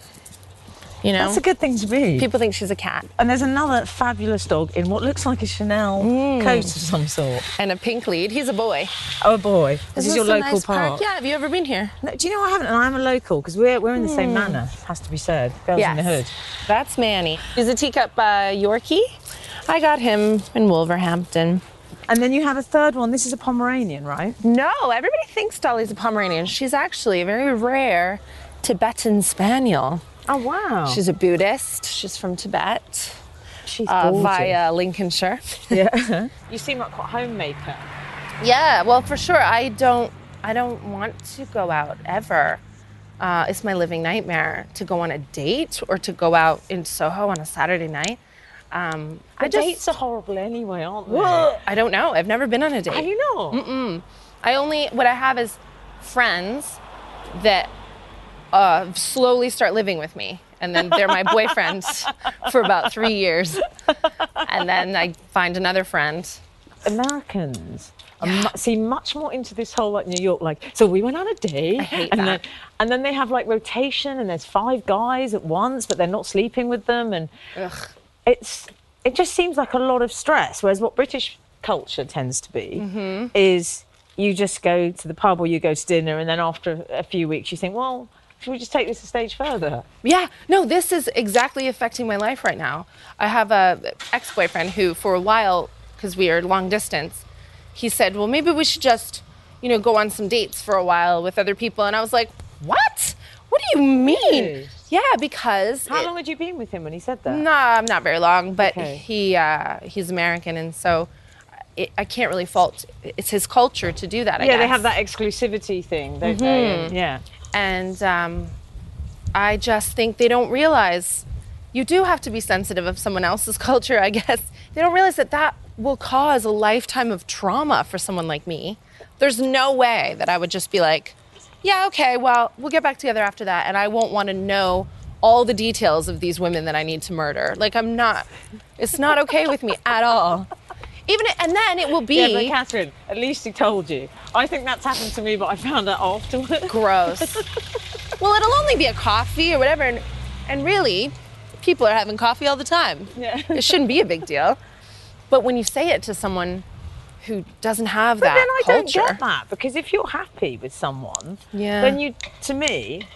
You know? That's a good thing to be. People think she's a cat. And there's another fabulous dog in what looks like a Chanel coat of some sort. And a pink lead. He's a boy. Oh, a boy. This is Isn't your local nice park. Yeah, have you ever been here? No, do you know I haven't? And I'm a local because we're, we're in the same Hmm. manor, has to be said. Girls in the hood. That's Manny. He's a teacup uh, Yorkie. I got him in Wolverhampton. And then you have a third one. This is a Pomeranian, right? No, everybody thinks Dolly's a Pomeranian. She's actually a very rare Tibetan Spaniel. Oh, wow. She's a Buddhist. She's from Tibet. She's uh, via Lincolnshire. Yeah. you seem like quite a homemaker. Yeah, well, for sure. I don't. I don't want to go out ever. Uh, it's my living nightmare to go on a date or to go out in Soho on a Saturday night. Um, But just, dates are horrible anyway, aren't they? Well, I don't know. I've never been on a date. Have you not? Mm-mm. I only what I have is friends that uh, slowly start living with me, and then they're my boyfriends for about three years, and then I find another friend. Americans mu- seem much more into this whole like New York, like so we went on a date, I hate and that. then and then they have like rotation, and there's five guys at once, but they're not sleeping with them, and Ugh. it's it just seems like a lot of stress. Whereas what British culture tends to be Mhm. is you just go to the pub or you go to dinner, and then after a few weeks you think, well, should we just take this a stage further? Yeah, no, this is exactly affecting my life right now. I have a ex-boyfriend who, for a while, because we are long distance, he said, "Well, maybe we should just, you know, go on some dates for a while with other people." And I was like, "What? What do you mean?" Really? Yeah, because How it- long had you been with him when he said that? Nah, I'm not very long, but Okay. he uh, he's American, and so it, I can't really fault. It's his culture to do that. I yeah, they have that exclusivity thing, don't they? Mhm. And- Yeah. And um, I just think they don't realize you do have to be sensitive of someone else's culture, I guess. They don't realize that that will cause a lifetime of trauma for someone like me. There's no way that I would just be like, yeah, okay, well, we'll get back together after that. And I won't want to know all the details of these women that I need to murder. Like I'm not. It's not okay with me at all. Even and then it will be Yeah, but Katherine, at least he told you. I think that's happened to me, but I found out afterwards. gross. well, it'll only be a coffee or whatever, and, and really, people are having coffee all the time. Yeah. It shouldn't be a big deal. But when you say it to someone who doesn't have But that then I culture, don't get that because if you're happy with someone, Yeah. then you, to me,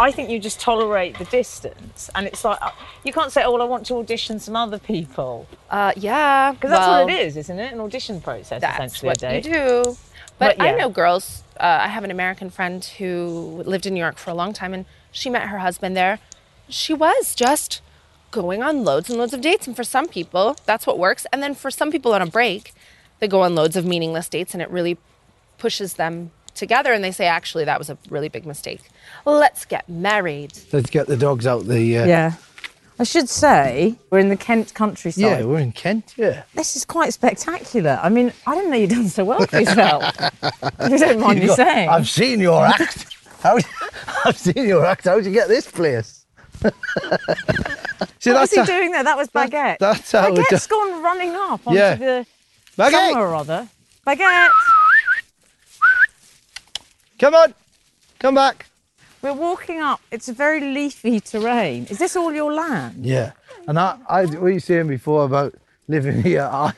I think you just tolerate the distance, and it's like uh, you can't say, "Oh, well, I want to audition some other people," uh, yeah, because that's well, what it is, isn't it? An audition process, That's essentially. what a you do. But, But I know girls. Uh, I have an American friend who lived in New York for a long time, and she met her husband there. She was just going on loads and loads of dates, and for some people, that's what works. And then for some people on a break, they go on loads of meaningless dates, and it really pushes them together. And they say, actually, that was a really big mistake. Let's get married. Let's get the dogs out the. Uh, Yeah. I should say we're in the Kent countryside. Yeah, we're in Kent. Yeah. This is quite spectacular. I mean, I didn't know you'd done so well for yourself. if you don't mind me You've got- saying. I've seen your act. How? I've seen your act. How'd you get this place? See, what was he how- doing there? That was Baguette. that's how we Baguette's do- gone running up onto Yeah. the Baguette! somewhere or other. Baguette! Come on, come back. We're walking up. It's a very leafy terrain. Is this all your land? Yeah, and I, I, what you saying before about living here, I,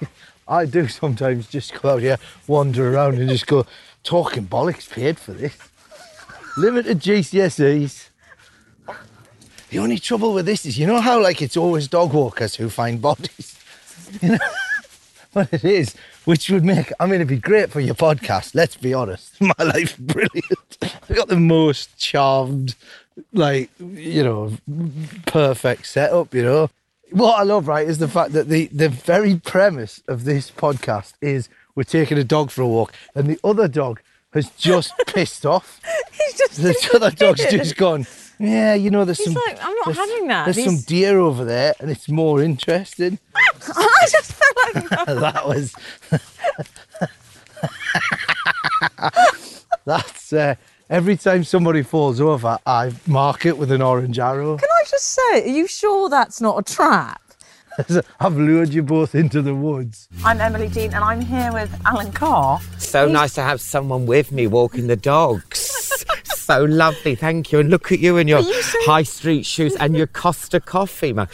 I do sometimes just go out here, wander around, and just go talking bollocks. Paid for this. Limited GCSEs. The only trouble with this is, you know how like it's always dog walkers who find bodies. You know but it is, which would make. I mean, it'd be great for your podcast. Let's be honest. My life's brilliant. I've got the most charmed, like you know, perfect setup. You know, what I love, right, is the fact that the the very premise of this podcast is we're taking a dog for a walk, and the other dog has just pissed off. He's just. The other dog's just gone. Yeah, you know, there's He's some. like, I'm not having that. There's some deer over there, and it's more interesting. I just. that was. That's uh, every time somebody falls over, I mark it with an orange arrow. Can I just say, are you sure that's not a trap? I've lured you both into the woods. I'm Emily Dean, and I'm here with Alan Carr. So nice to have someone with me walking the dogs. So lovely, thank you. And look at you in your high street shoes and your Costa coffee, man.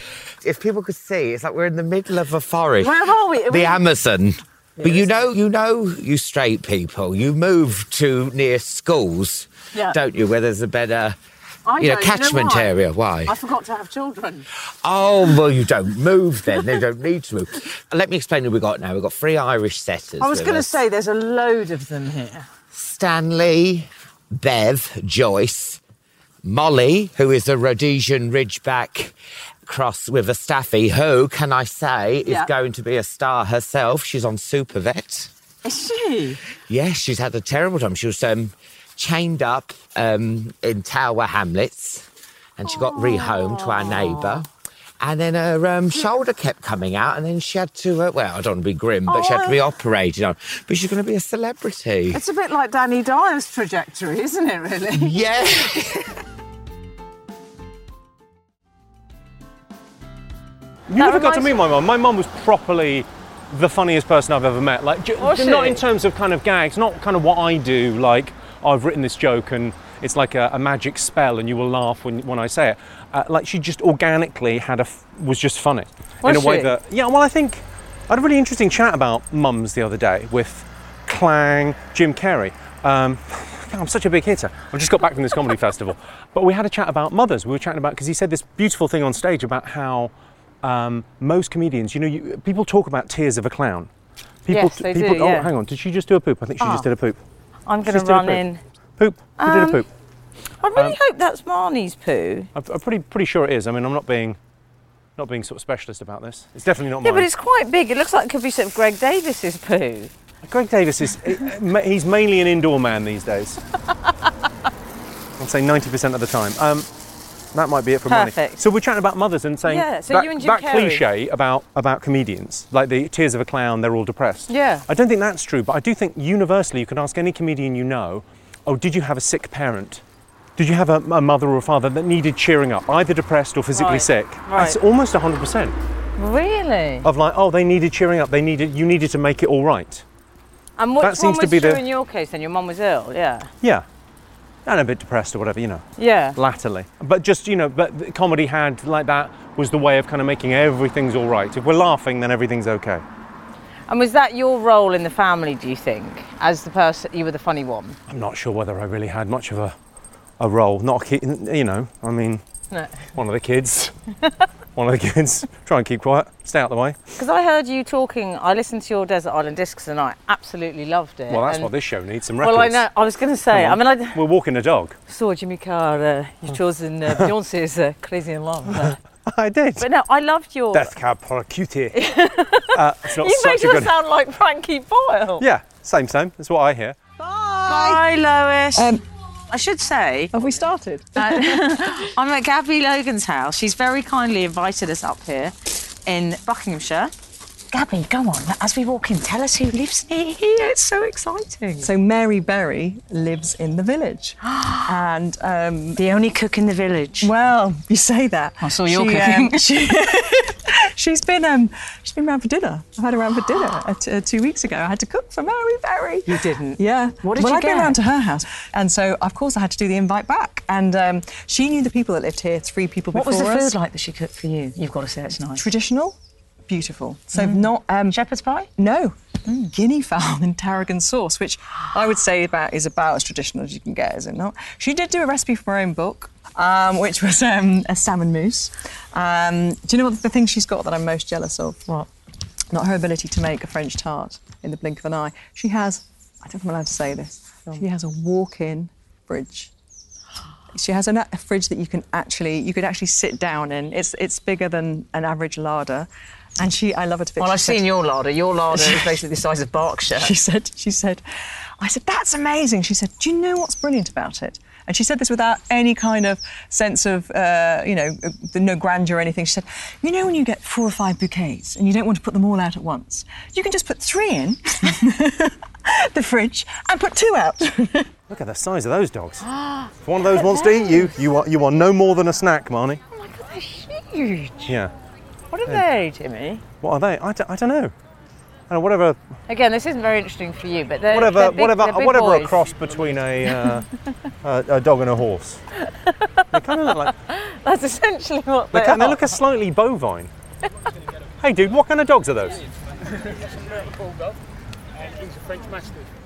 If people could see, it's like we're in the middle of a forest. Where are we? Are The we- Amazon. But you know, you know, you straight people, you move to near schools, Yeah. don't you? Where there's a better, I you know, don't. You know catchment why? area. Why? I forgot to have children. Oh, well, you don't move then. They don't need to move. Let me explain who we got now. We've got three Irish setters. I was going to say there's a load of them here. Stanley, Bev, Joyce, Molly, who is a Rhodesian Ridgeback cross with a Staffy, who, can I say, Yeah. is going to be a star herself. She's on Supervet. Is she? Yes, she's had a terrible time. She was um, chained up um, in Tower Hamlets and she got rehomed to our neighbour. And then her um, shoulder kept coming out, and then she had to, uh, well, I don't want to be grim, but she had to be operated on. But she's going to be a celebrity. It's a bit like Danny Dyer's trajectory, isn't it, really? Yeah. You never got to meet my mum. My mum was properly the funniest person I've ever met. Like, ju- Was not she? in terms of kind of gags, not kind of what I do. Like, I've written this joke and it's like a, a magic spell, and you will laugh when when I say it. Uh, like, she just organically had a f- was just funny Was in a way she? that yeah. Well, I think I had a really interesting chat about mums the other day with Clang, Jim Carrey. Um, I'm such a big hitter. I've just got back from this comedy festival. But we had a chat about mothers. We were chatting about, because he said this beautiful thing on stage about how um, most comedians, you know, you, people talk about tears of a clown. People, Yes, they do, people, yeah. Oh, hang on. Did she just do a poop? I think she Ah. just did a poop. I'm going to run poop. in. Poop. Who did Um, a poop? I really Um, hope that's Marnie's poo. I'm, I'm pretty pretty sure it is. I mean, I'm not being not being sort of specialist about this. It's definitely not Yeah, mine. but it's quite big. It looks like it could be sort of Greg Davies's poo. Greg Davies is eh, he's mainly an indoor man these days. I'd say 90% of the time. Um, that might be it for money. Perfect. So we're chatting about mothers and saying Yeah, so that, that cliche about about comedians, like the tears of a clown, they're all depressed. Yeah. I don't think that's true, but I do think universally you can ask any comedian you know, oh, did you have a sick parent? Did you have a, a mother or a father that needed cheering up, either depressed or physically Right, sick? right. It's almost 100% Really? of like, oh, they needed cheering up. They needed, you needed to make it all right. And which that seems to be true the- in your case then? Your mum was ill, yeah. Yeah. And a bit depressed or whatever, you know, Yeah. latterly. But just, you know, but the comedy had like that was the way of kind of making everything's all right. If we're laughing, then everything's okay. And was that your role in the family, do you think? As the person, you were the funny one? I'm not sure whether I really had much of a, a role. Not a kid, you know, I mean, No. one of the kids. one of the kids. Try and keep quiet, stay out the way. Because I heard you talking, I listened to your Desert Island Discs and I absolutely loved it. Well, that's and- what this show needs some records. Well, I know, I was going to say, I mean. I We're walking a dog. saw Jimmy Carr, uh, you've chosen uh, Beyonce's uh, Crazy in Love. uh, I did. But no, I loved your. Death cab for a cutie. uh, it's not you such made her good. sound like Frankie Boyle. Yeah, same, same. That's what I hear. Bye, Lois. Um, I should say, Have we started? uh, I'm at Gabby Logan's house. She's very kindly invited us up here in Buckinghamshire. Gabby, go on. As we walk in, tell us who lives near here. It's so exciting. So Mary Berry lives in the village, and um, The only cook in the village. well, you say that. I saw your She, cooking. um, she, she's been um, she's been round for dinner. I've had her round for dinner uh, t- uh, two weeks ago. I had to cook for Mary Berry. You didn't? Yeah. What did well, you been get? round to her house, and so of course I had to do the invite back. And um, she knew the people that lived here. Three people What was before the us. food like that she cooked for you? You've got to say it's nice. Traditional, beautiful. So not um, Shepherd's pie? No. Guinea fowl in tarragon sauce, which I would say about is about as traditional as you can get, is it not? She did do a recipe from her own book, um, which was um, a salmon mousse. Um, do you know what the thing she's got that I'm most jealous of? What? Not her ability to make a French tart in the blink of an eye. She has, I don't know if I'm allowed to say this, she has a walk-in fridge. She has a, a fridge that you can actually you could actually sit down in. It's it's bigger than an average larder, and she I love her to bits. Well, I've seen your larder. Your larder is basically the size of Berkshire. she said, she said, I said, that's amazing. She said, do you know what's brilliant about it? And she said this without any kind of sense of, uh, you know, uh, the no grandeur or anything. She said, you know, when you get four or five bouquets and you don't want to put them all out at once, you can just put three in the fridge and put two out. Look at the size of those dogs. if one of those wants to eat you, you are, you are no more than a snack, Marnie. Oh my God, they're huge. Yeah. What are they, Timmy? What are they? I I don't know. I whatever, Again, this isn't very interesting for you, but they're whatever, they're big, whatever, they're big whatever a cross between a, uh, a, a dog and a horse. They kind of look like That's essentially what they, they, kind, they look a slightly bovine. hey, dude, what kind of dogs are those?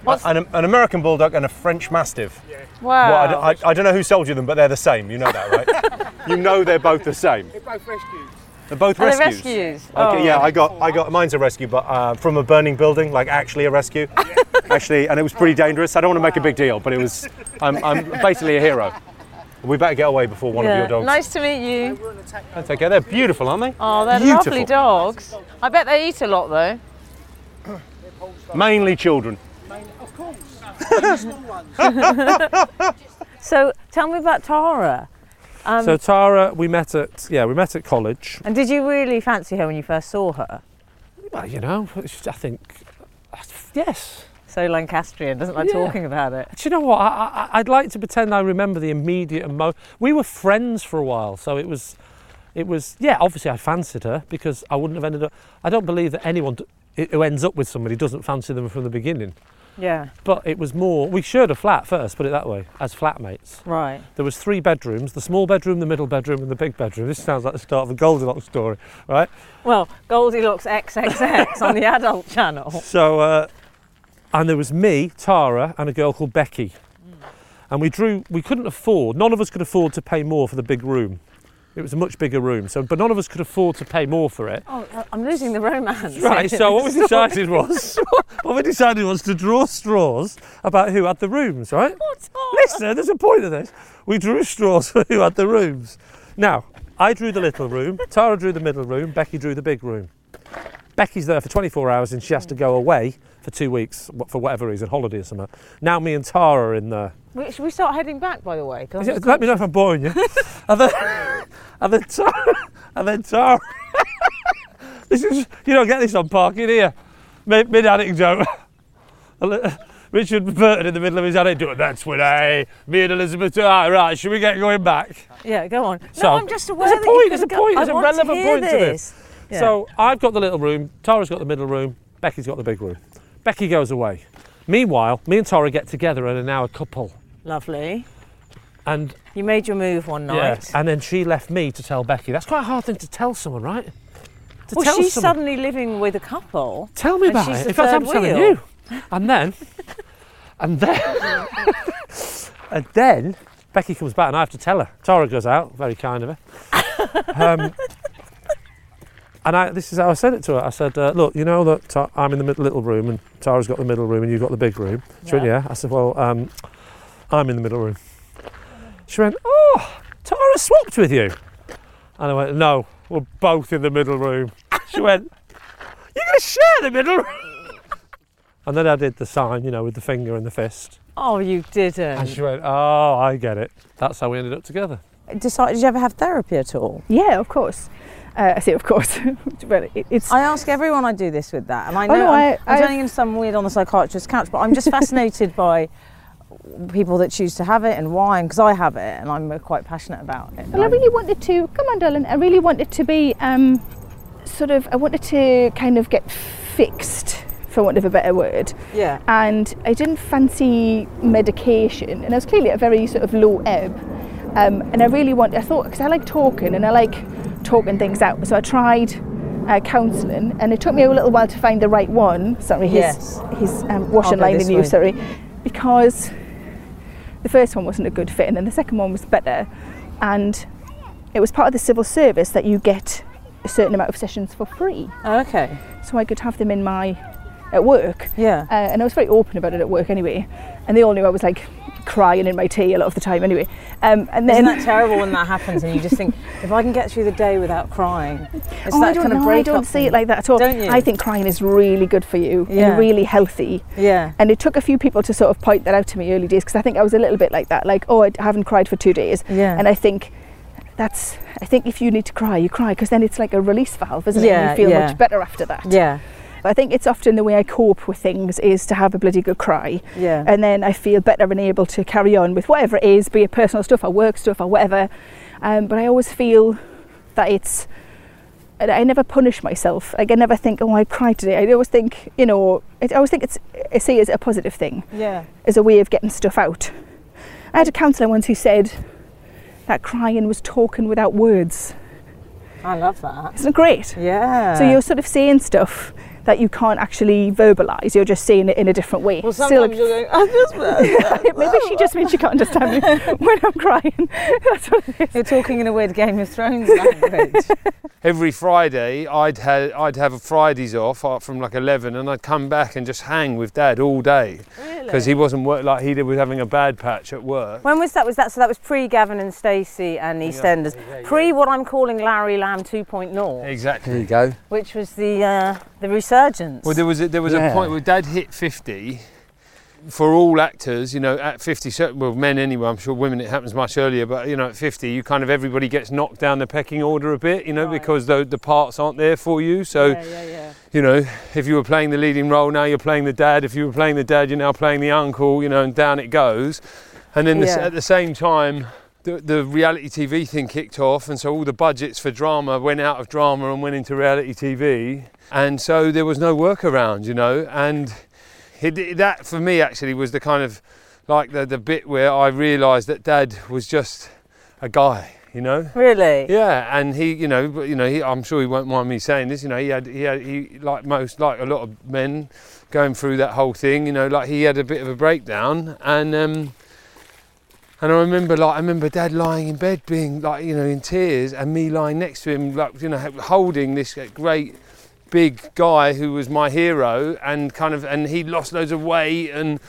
What's- An, an American bulldog and a French mastiff. Wow. Well, I, don't- I- I don't know who sold you them, but they're the same. You know that, right? you know they're both the same. They're both rescues. They're both Are they rescues. rescues? Okay, Oh. yeah, I got, I got, mine's a rescue, but uh, from a burning building, like actually a rescue, actually, and it was pretty dangerous. I don't want to make a big deal, but it was, I'm, I'm basically a hero. We better get away before one yeah. of your dogs. Nice to meet you. That's okay. They're beautiful, aren't they? Oh, they're beautiful. lovely dogs. I bet they eat a lot though. Mainly children. Of course. so tell me about Tara. Um, so Tara, we met at yeah, we met at college. and did you really fancy her when you first saw her? Well, you know, I think yes. So Lancastrian doesn't like Yeah. talking about it. Do you know what? I, I'd like to pretend I remember the immediate emo. We were friends for a while, so it was, it was yeah. Obviously, I fancied her because I wouldn't have ended up. I don't believe that anyone d- who ends up with somebody doesn't fancy them from the beginning. Yeah. But it was more. We shared a flat first, put it that way, as flatmates. Right. There was three bedrooms: the small bedroom, the middle bedroom, and the big bedroom. This sounds like the start of a Goldilocks story, right? Well, Goldilocks XXX on the adult channel. So, uh, and there was me, Tara, and a girl called Becky. And we drew, we couldn't afford, none of us could afford to pay more for the big room. It was a much bigger room, so, but none of us could afford to pay more for it. Oh, I'm losing the romance. Right, so what we decided was, what we decided was to draw straws about who had the rooms, right? What? Listen, there's a point to this. We drew straws for who had the rooms. Now, I drew the little room, Tara drew the middle room, Becky drew the big room. Becky's there for 24 hours and she has to go away for two weeks for whatever reason, holiday or something. Now me and Tara are in there. Should we start heading back, by the way? It- Let me know if I'm boring you. and then, and then Tara, and then Tara. this is you don't get this on Parkinson. Mid, mid joke. Richard Burton in the middle of his anecdote. That's when I, me and Elizabeth. All right, should we get going back? Yeah, go on. So, no, I'm just aware There's a point. There's a go- point. I There's a to relevant hear point to this. Yeah. So I've got the little room. Tara's got the middle room. Becky's got the big room. Becky goes away. Meanwhile, me and Tara get together and are now a couple. Lovely. And You made your move one night. yeah, and then she left me to tell Becky. That's quite a hard thing to tell someone, right? To well, tell she's someone. suddenly living with a couple. Tell me about it. In fact, I'm third telling you. And then, and then, and then, Becky comes back and I have to tell her. Tara goes out, very kind of her. Um, and I, this is how I said it to her. I said, uh, "Look, you know that I'm in the mid- little room, and Tara's got the middle room, and you've got the big room." She went, Yeah. "Yeah." I said, "Well, um, I'm in the middle room." She went, "Oh, Tara swapped with you," and I went, "No, we're both in the middle room." She went, "You're going to share the middle room." And then I did the sign, you know, with the finger and the fist. Oh, you didn't. And she went, Oh, I get it. That's how we ended up together. Decide, did you ever have therapy at all? Yeah, of course. Uh, I say of course. well, it, it's. I ask everyone I do this with that, and I Oh, know no, I'm, I- I'm turning into some weird on the psychiatrist's couch, but I'm just fascinated by people that choose to have it and why, and because I have it, and I'm uh, quite passionate about it. Well, I really wanted to come on, darling. I really wanted to be um, sort of. I wanted to kind of get fixed, for want of a better word. Yeah. And I didn't fancy medication, and I was clearly at a very sort of low ebb. Um, and I really wanted. I thought because I like talking and I like talking things out, so I tried. Uh, counselling, and it took me a little while to find the right one. Sorry, his Yes. his um, wash and line in you. Sorry, because the first one wasn't a good fit, and then the second one was better. And it was part of the civil service that you get a certain amount of sessions for free. Oh, okay. So I could have them in my at work. Yeah. Uh, and I was very open about it at work anyway. And they all knew I was like crying in my tea a lot of the time anyway. Um, and then Isn't that terrible when that happens and you just think, if I can get through the day without crying, it's oh, that I don't kind of know. I don't see it like that at all. Don't you? I think crying is really good for you Yeah. and really healthy. Yeah. And it took a few people to sort of point that out to me early days because I think I was a little bit like that, like, oh, I haven't cried for two days. Yeah. And I think that's, I think if you need to cry, you cry because then it's like a release valve, isn't it? Yeah, And you feel yeah. much better after that. Yeah. But I think it's often the way I cope with things is to have a bloody good cry. Yeah. And then I feel better and able to carry on with whatever it is, be it personal stuff or work stuff or whatever. Um, but I always feel that it's I never punish myself. Like I never think, oh, I cried today. I always think, you know, I always think it's, I see it as a positive thing, Yeah. as a way of getting stuff out. I had a counsellor once who said that crying was talking without words. I love that. Isn't it great? Yeah. So you're sort of saying stuff that you can't actually verbalise. You're just saying it in a different way. Well, Still- sometimes you're going, I just. Maybe she just means she can't understand me when I'm crying. That's what it is. You're talking in a weird Game of Thrones language. Every Friday, I'd had I'd have a Fridays off uh, from like eleven, and I'd come back and just hang with Dad all day because he wasn't work like he was having a bad patch at work. when was that? Was that so? That was pre Gavin and Stacey and EastEnders. Pre what I'm calling Larry Lamb 2.0, Exactly. There you go. which was the uh, the resurgence. Well, there was a, there was Yeah. a point where Dad hit fifty. For all actors, you know, at 50, well, men anyway, I'm sure women it happens much earlier, but you know, at 50, you kind of everybody gets knocked down the pecking order a bit, you know, because the, the parts aren't there for you. So, yeah, yeah, yeah. you know, if you were playing the leading role, now you're playing the dad. If you were playing the dad, you're now playing the uncle, you know, and down it goes. And then the Yeah. at the same time, the, the reality TV thing kicked off, and so all the budgets for drama went out of drama and went into reality TV. And so there was no workaround, you know. And it, that for me actually was the kind of like the, the bit where I realised that dad was just a guy, you know. Really? Yeah, and he, you know, but, you know, he, I'm sure he won't mind me saying this. You know, he had, he had, he like most, like a lot of men, going through that whole thing. You know, like he had a bit of a breakdown, and um, and I remember, like, I remember Dad lying in bed, being like, you know, in tears, and me lying next to him, like, you know, holding this uh, great big guy who was my hero, and kind of, and he'd lost loads of weight, and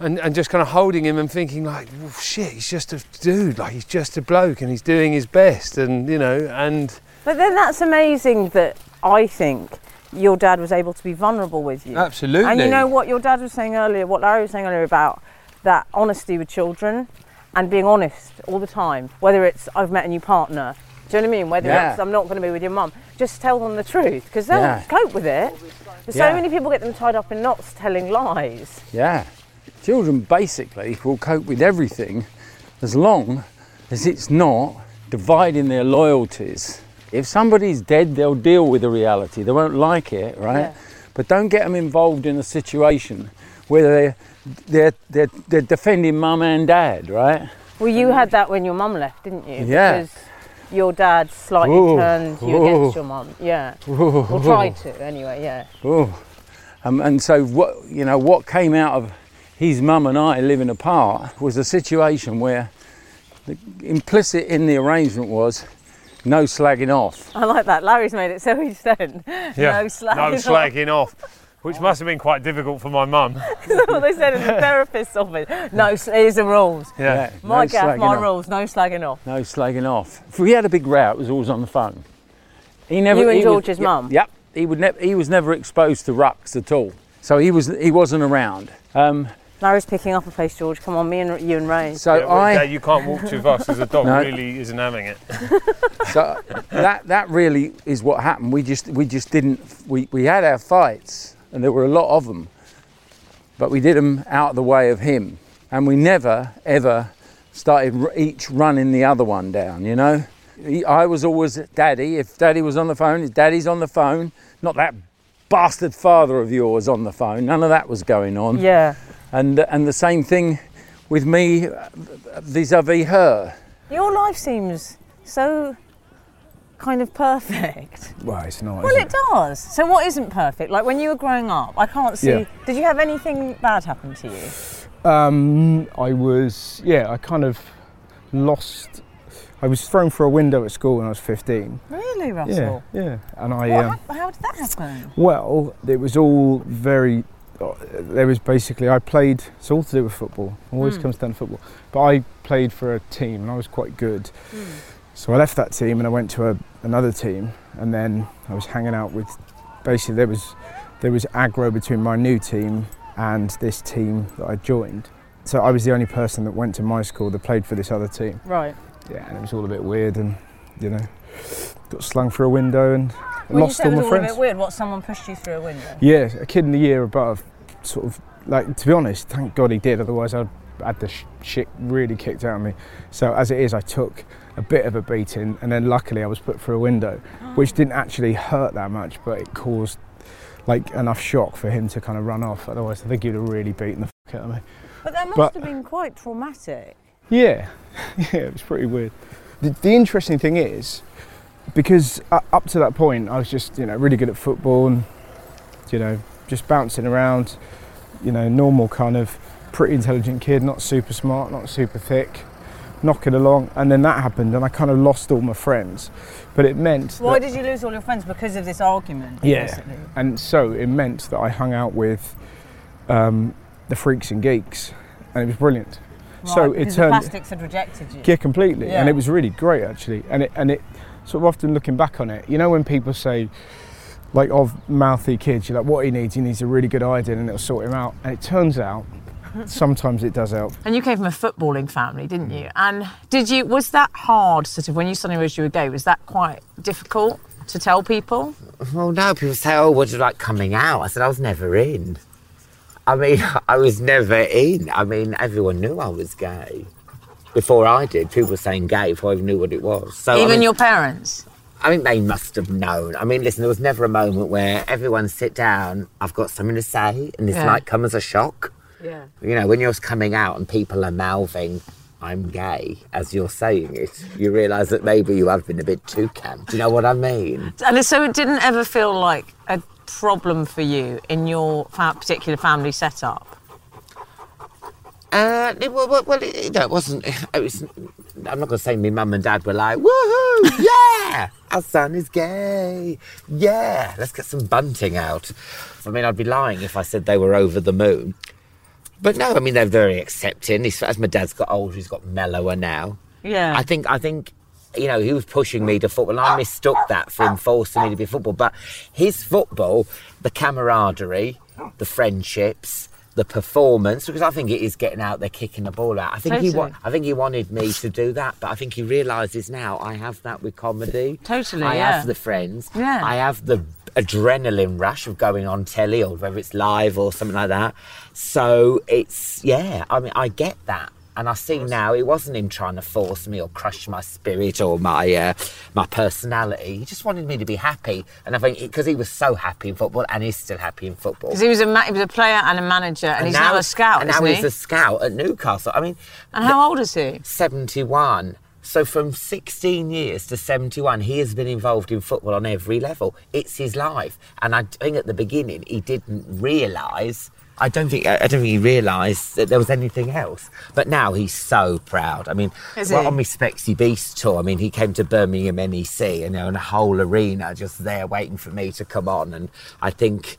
and, and just kind of holding him and thinking like, well, shit, he's just a dude, like he's just a bloke and he's doing his best, and you know, and But then that's amazing that I think your dad was able to be vulnerable with you. Absolutely. And you know what your dad was saying earlier, what Larry was saying earlier about that honesty with children and being honest all the time, whether it's I've met a new partner, do you know what I mean? Whether Yeah. it's I'm not going to be with your mum, just tell them the truth because they'll Yeah. cope with it. But Yeah. so many people get them tied up in knots telling lies. Yeah. Children basically will cope with everything as long as it's not dividing their loyalties. If somebody's dead, they'll deal with the reality. They won't like it, right? But don't get them involved in a situation where they're, they're, they're, they're defending mum and dad, right? Well, you had that when your mum left, didn't you? Yeah. Because your dad slightly Ooh, turned you ooh. against your mum. Yeah. Ooh. Or tried to, anyway, yeah. Oh, um, and so what you know what came out of his mum and I living apart was a situation where the implicit in the arrangement was no slagging off. I like that. Larry's made it so he said Yeah, no slagging. no slagging off, which must have been quite difficult for my mum. That's what they said in the therapist's office. No, s- here's the rules. Yeah, My no gaff, slagging my off. rules, no slagging off. No slagging off. If we had a big row, it was always on the phone. He never. You and he was- George's mum? Yep. He would never. He was never exposed to rucks at all. So he was. He wasn't around. Um, Larry's picking up a pace, George. Come on, me and you and Ray. So Yeah, well, I- Dad, you can't walk too fast because the dog No. really isn't having it. so that that really is what happened. We just we just didn't. We we had our fights, and there were a lot of them, but we did them out of the way of him, and we never ever started each running the other one down. You know, He- I was always daddy. If daddy was on the phone, his daddy's on the phone. Not that bastard father of yours on the phone. None of that was going on. Yeah. And and the same thing with me uh, vis-a-vis her. Your life seems so kind of perfect. Well, it's not. Well, is it does. So, what isn't perfect? Like when you were growing up, I can't see. Yeah. Did you have anything bad happen to you? Um, I was, yeah, I kind of lost. I was thrown through a window at school when I was 15. Really, Yeah, Russell? yeah. And I, What um, how did that happen? well, it was all very. uh, There was basically I played. It's all to do with football. Always Mm. comes down to football. But I played for a team and I was quite good. So I left that team and I went to a, another team, and then I was hanging out with. Basically, there was there was aggro between my new team and this team that I joined. So I was the only person that went to my school that played for this other team. Right. Yeah, and it was all a bit weird, and you know, got slung through a window and When lost all it was my all a bit weird, what someone pushed you through a window? Yeah, a kid in the year above, sort of like to be honest, thank God he did. Otherwise, I'd had the sh- shit really kicked out of me. So as it is, I took a bit of a beating, and then luckily I was put through a window, which ah. didn't actually hurt that much, but it caused like enough shock for him to kind of run off. Otherwise, I think he'd have really beaten the fuck out of me. But that must But- have been quite traumatic. Yeah, yeah, it was pretty weird. The, the interesting thing is, because up to that point, I was just, you know, really good at football and, you know, just bouncing around, you know, normal kind of pretty intelligent kid, not super smart, not super thick, knocking along. And then that happened, and I kind of lost all my friends. But it meant Why did you lose all your friends? Because of this argument? yeah, basically? and so it meant that I hung out with um, the freaks and geeks, and it was brilliant. so it because the turned plastics had rejected you. yeah, completely. And it was really great actually. And it and it sort of often looking back on it, you know when people say like of mouthy kids, you're like, what he needs, he needs a really good iodine and it'll sort him out. And it turns out sometimes it does help. And you came from a footballing family, didn't you? And did you? Was that hard? Sort of when you suddenly realised you were gay, was that quite difficult to tell people? Well, no, people say, oh, what do you like coming out? I said, I was never in. I mean, I was never in. I mean, everyone knew I was gay. Before I did, people were saying gay before I even knew what it was. So, I Even mean, your parents? I think they must have known. I mean, listen, there was never a moment where everyone sit down, I've got something to say, and it's Yeah. like come as a shock. Yeah. You know, when you're coming out and people are mouthing, I'm gay, as you're saying it, you realise that maybe you have been a bit too camp. Do you know what I mean? And so it didn't ever feel like a problem for you in your particular family setup. Uh, well, well, well, it, no, it wasn't. It was, I'm not going to say my mum and dad were like, woohoo, yeah, our son is gay. Yeah, let's get some bunting out. I mean, I'd be lying if I said they were over the moon. But no, I mean, they're very accepting. As my dad's got older, he's got mellower now. Yeah. I think, I think, you know, he was pushing me to football. I mistook that for him forcing me to be football. But his football, the camaraderie, the friendships, the performance, because I think it is getting out there kicking the ball out. I think he, wa- I think he wanted me to do that, but I think he realises now I have that with comedy. Totally, I yeah. have the friends. Yeah. I have the adrenaline rush of going on telly or whether it's live or something like that. So it's yeah, I mean I get that. And I see now it wasn't him trying to force me or crush my spirit or my uh, my personality. He just wanted me to be happy, and I think because he was so happy in football and he's still happy in football. Because he was a ma- he was a player and a manager, and, he's now, a scout, And now isn't he's he? a scout at Newcastle. I mean, And how old is he? 71. So from 16 years to 71, he has been involved in football on every level. It's his life. And I think at the beginning he didn't realise. I don't think I don't think he realised that there was anything else. But now he's so proud. I mean, well, on my Spexy Beast tour, I mean, he came to Birmingham NEC and you know, and a whole arena just there waiting for me to come on. And I think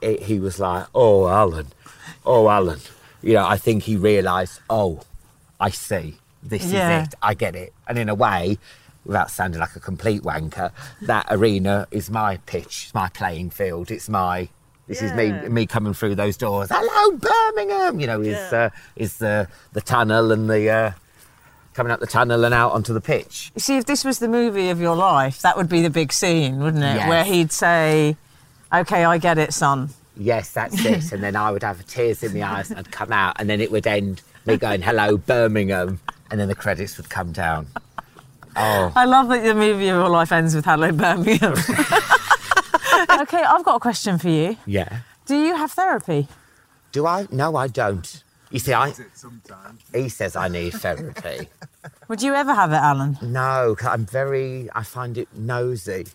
he he was like, "Oh, Alan, oh, Alan." You know, I think he realised, "Oh, I see. This Yeah. is it. I get it." And in a way, without sounding like a complete wanker, that arena is my pitch, it's my playing field. It's my. This is me, me coming through those doors. Hello, Birmingham. You know, is uh, is the the tunnel and the uh, coming up the tunnel and out onto the pitch. You see, if this was the movie of your life, that would be the big scene, wouldn't it? Yes. Where he'd say, "Okay, I get it, son." Yes, that's it. and then I would have tears in the eyes and I'd come out, and then it would end me going, "Hello, Birmingham," and then the credits would come down. Oh, I love that the movie of your life ends with "Hello, Birmingham." okay, I've got a question for you. yeah. Do you have therapy? Do I? No, I don't. You see, I. He says I need therapy. Would you ever have it, Alan? No, 'cause I'm very. I find it nosy.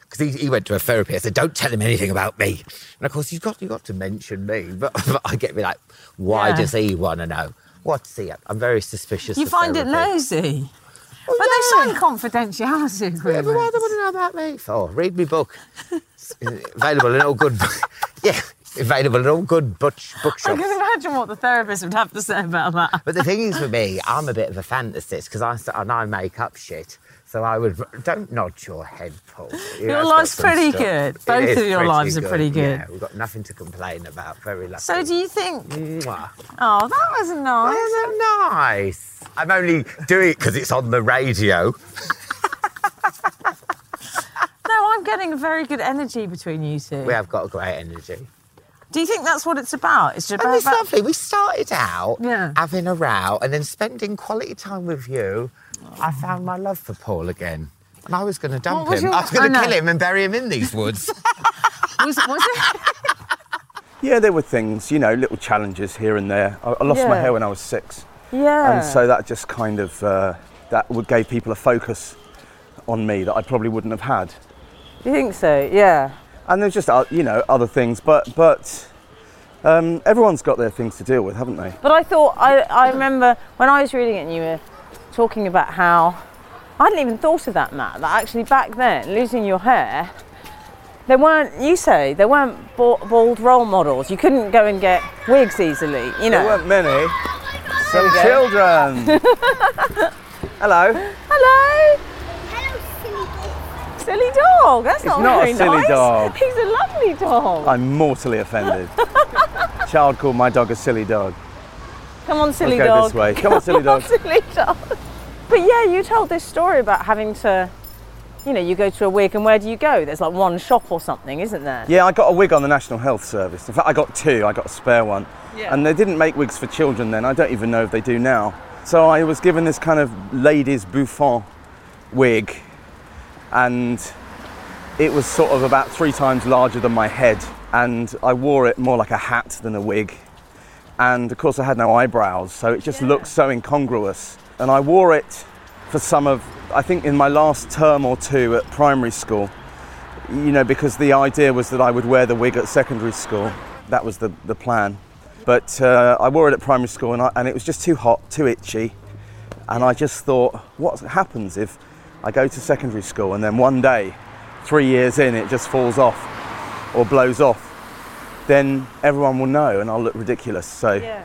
Because he, he went to a therapist. I said, "Don't tell him anything about me." And of course, you've got you got to mention me. But, but I get me like, why Yeah. does he want to know? What's he? up? I'm very suspicious. You of find it therapy. nosy. Oh, but they sign confidentiality Yeah, but agreements. why do they want to know about me Oh, Read me book. Available in all good. yeah, available in all good book, I can imagine what the therapist would have to say about that. But the thing is with me, I'm a bit of a fantasist because I and I make up shit. So I would don't nod your head, Paul. You Your know, life's pretty stuff. good. Both of your lives are pretty good. Yeah, we've got nothing to complain about. Very lucky. So do you think? Mwah. Oh, that was nice. That nice? I'm only doing it because it's on the radio. No, I'm getting a very good energy between you two. We have got a great energy. Do you think that's what it's about? It's just And about. it's lovely. We started out Yeah. having a row and then spending quality time with you. I found my love for Paul again. And I was going to dump What was him. your- I was going to know. kill him and bury him in these woods. was, was it? Yeah, there were things, you know, little challenges here and there. I, I lost my Yeah. hair when I was six, Yeah. and so that just kind of uh, that would gave people a focus on me that I probably wouldn't have had. You think so? Yeah. And there's just uh, you know other things, but but um, everyone's got their things to deal with, haven't they? But I thought I, I remember when I was reading it and you were talking about how I hadn't even thought of that, Matt. That actually back then, losing your hair, there weren't. You say there weren't bald role models. You couldn't go and get wigs easily. You know. There weren't many. Some children. Hello. Hello. Silly dog. That's It's not, not a very silly nice. dog. He's a lovely dog. I'm mortally offended. Child called my dog a silly dog. Come on, silly Let's go dog. this way. Come on, silly dog. silly dog. But yeah, you told this story about having to, you know, you go to a wig and where do you go? There's like one shop or something, isn't there? Yeah, I got a wig on the National Health Service. In fact, I got two. I got a spare one. Yeah. And they didn't make wigs for children then. I don't even know if they do now. So I was given this kind of ladies bouffant wig, and it was sort of about three times larger than my head. And I wore it more like a hat than a wig. And of course, I had no eyebrows, so it just looked so incongruous. And I wore it for some of, I think, in my last term or two at primary school you know, because the idea was that I would wear the wig at secondary school. That was the, the plan. But uh, I wore it at primary school and, I, and it was just too hot, too itchy. And I just thought, what happens if I go to secondary school and then one day, three years in, it just falls off or blows off? Then everyone will know and I'll look ridiculous. So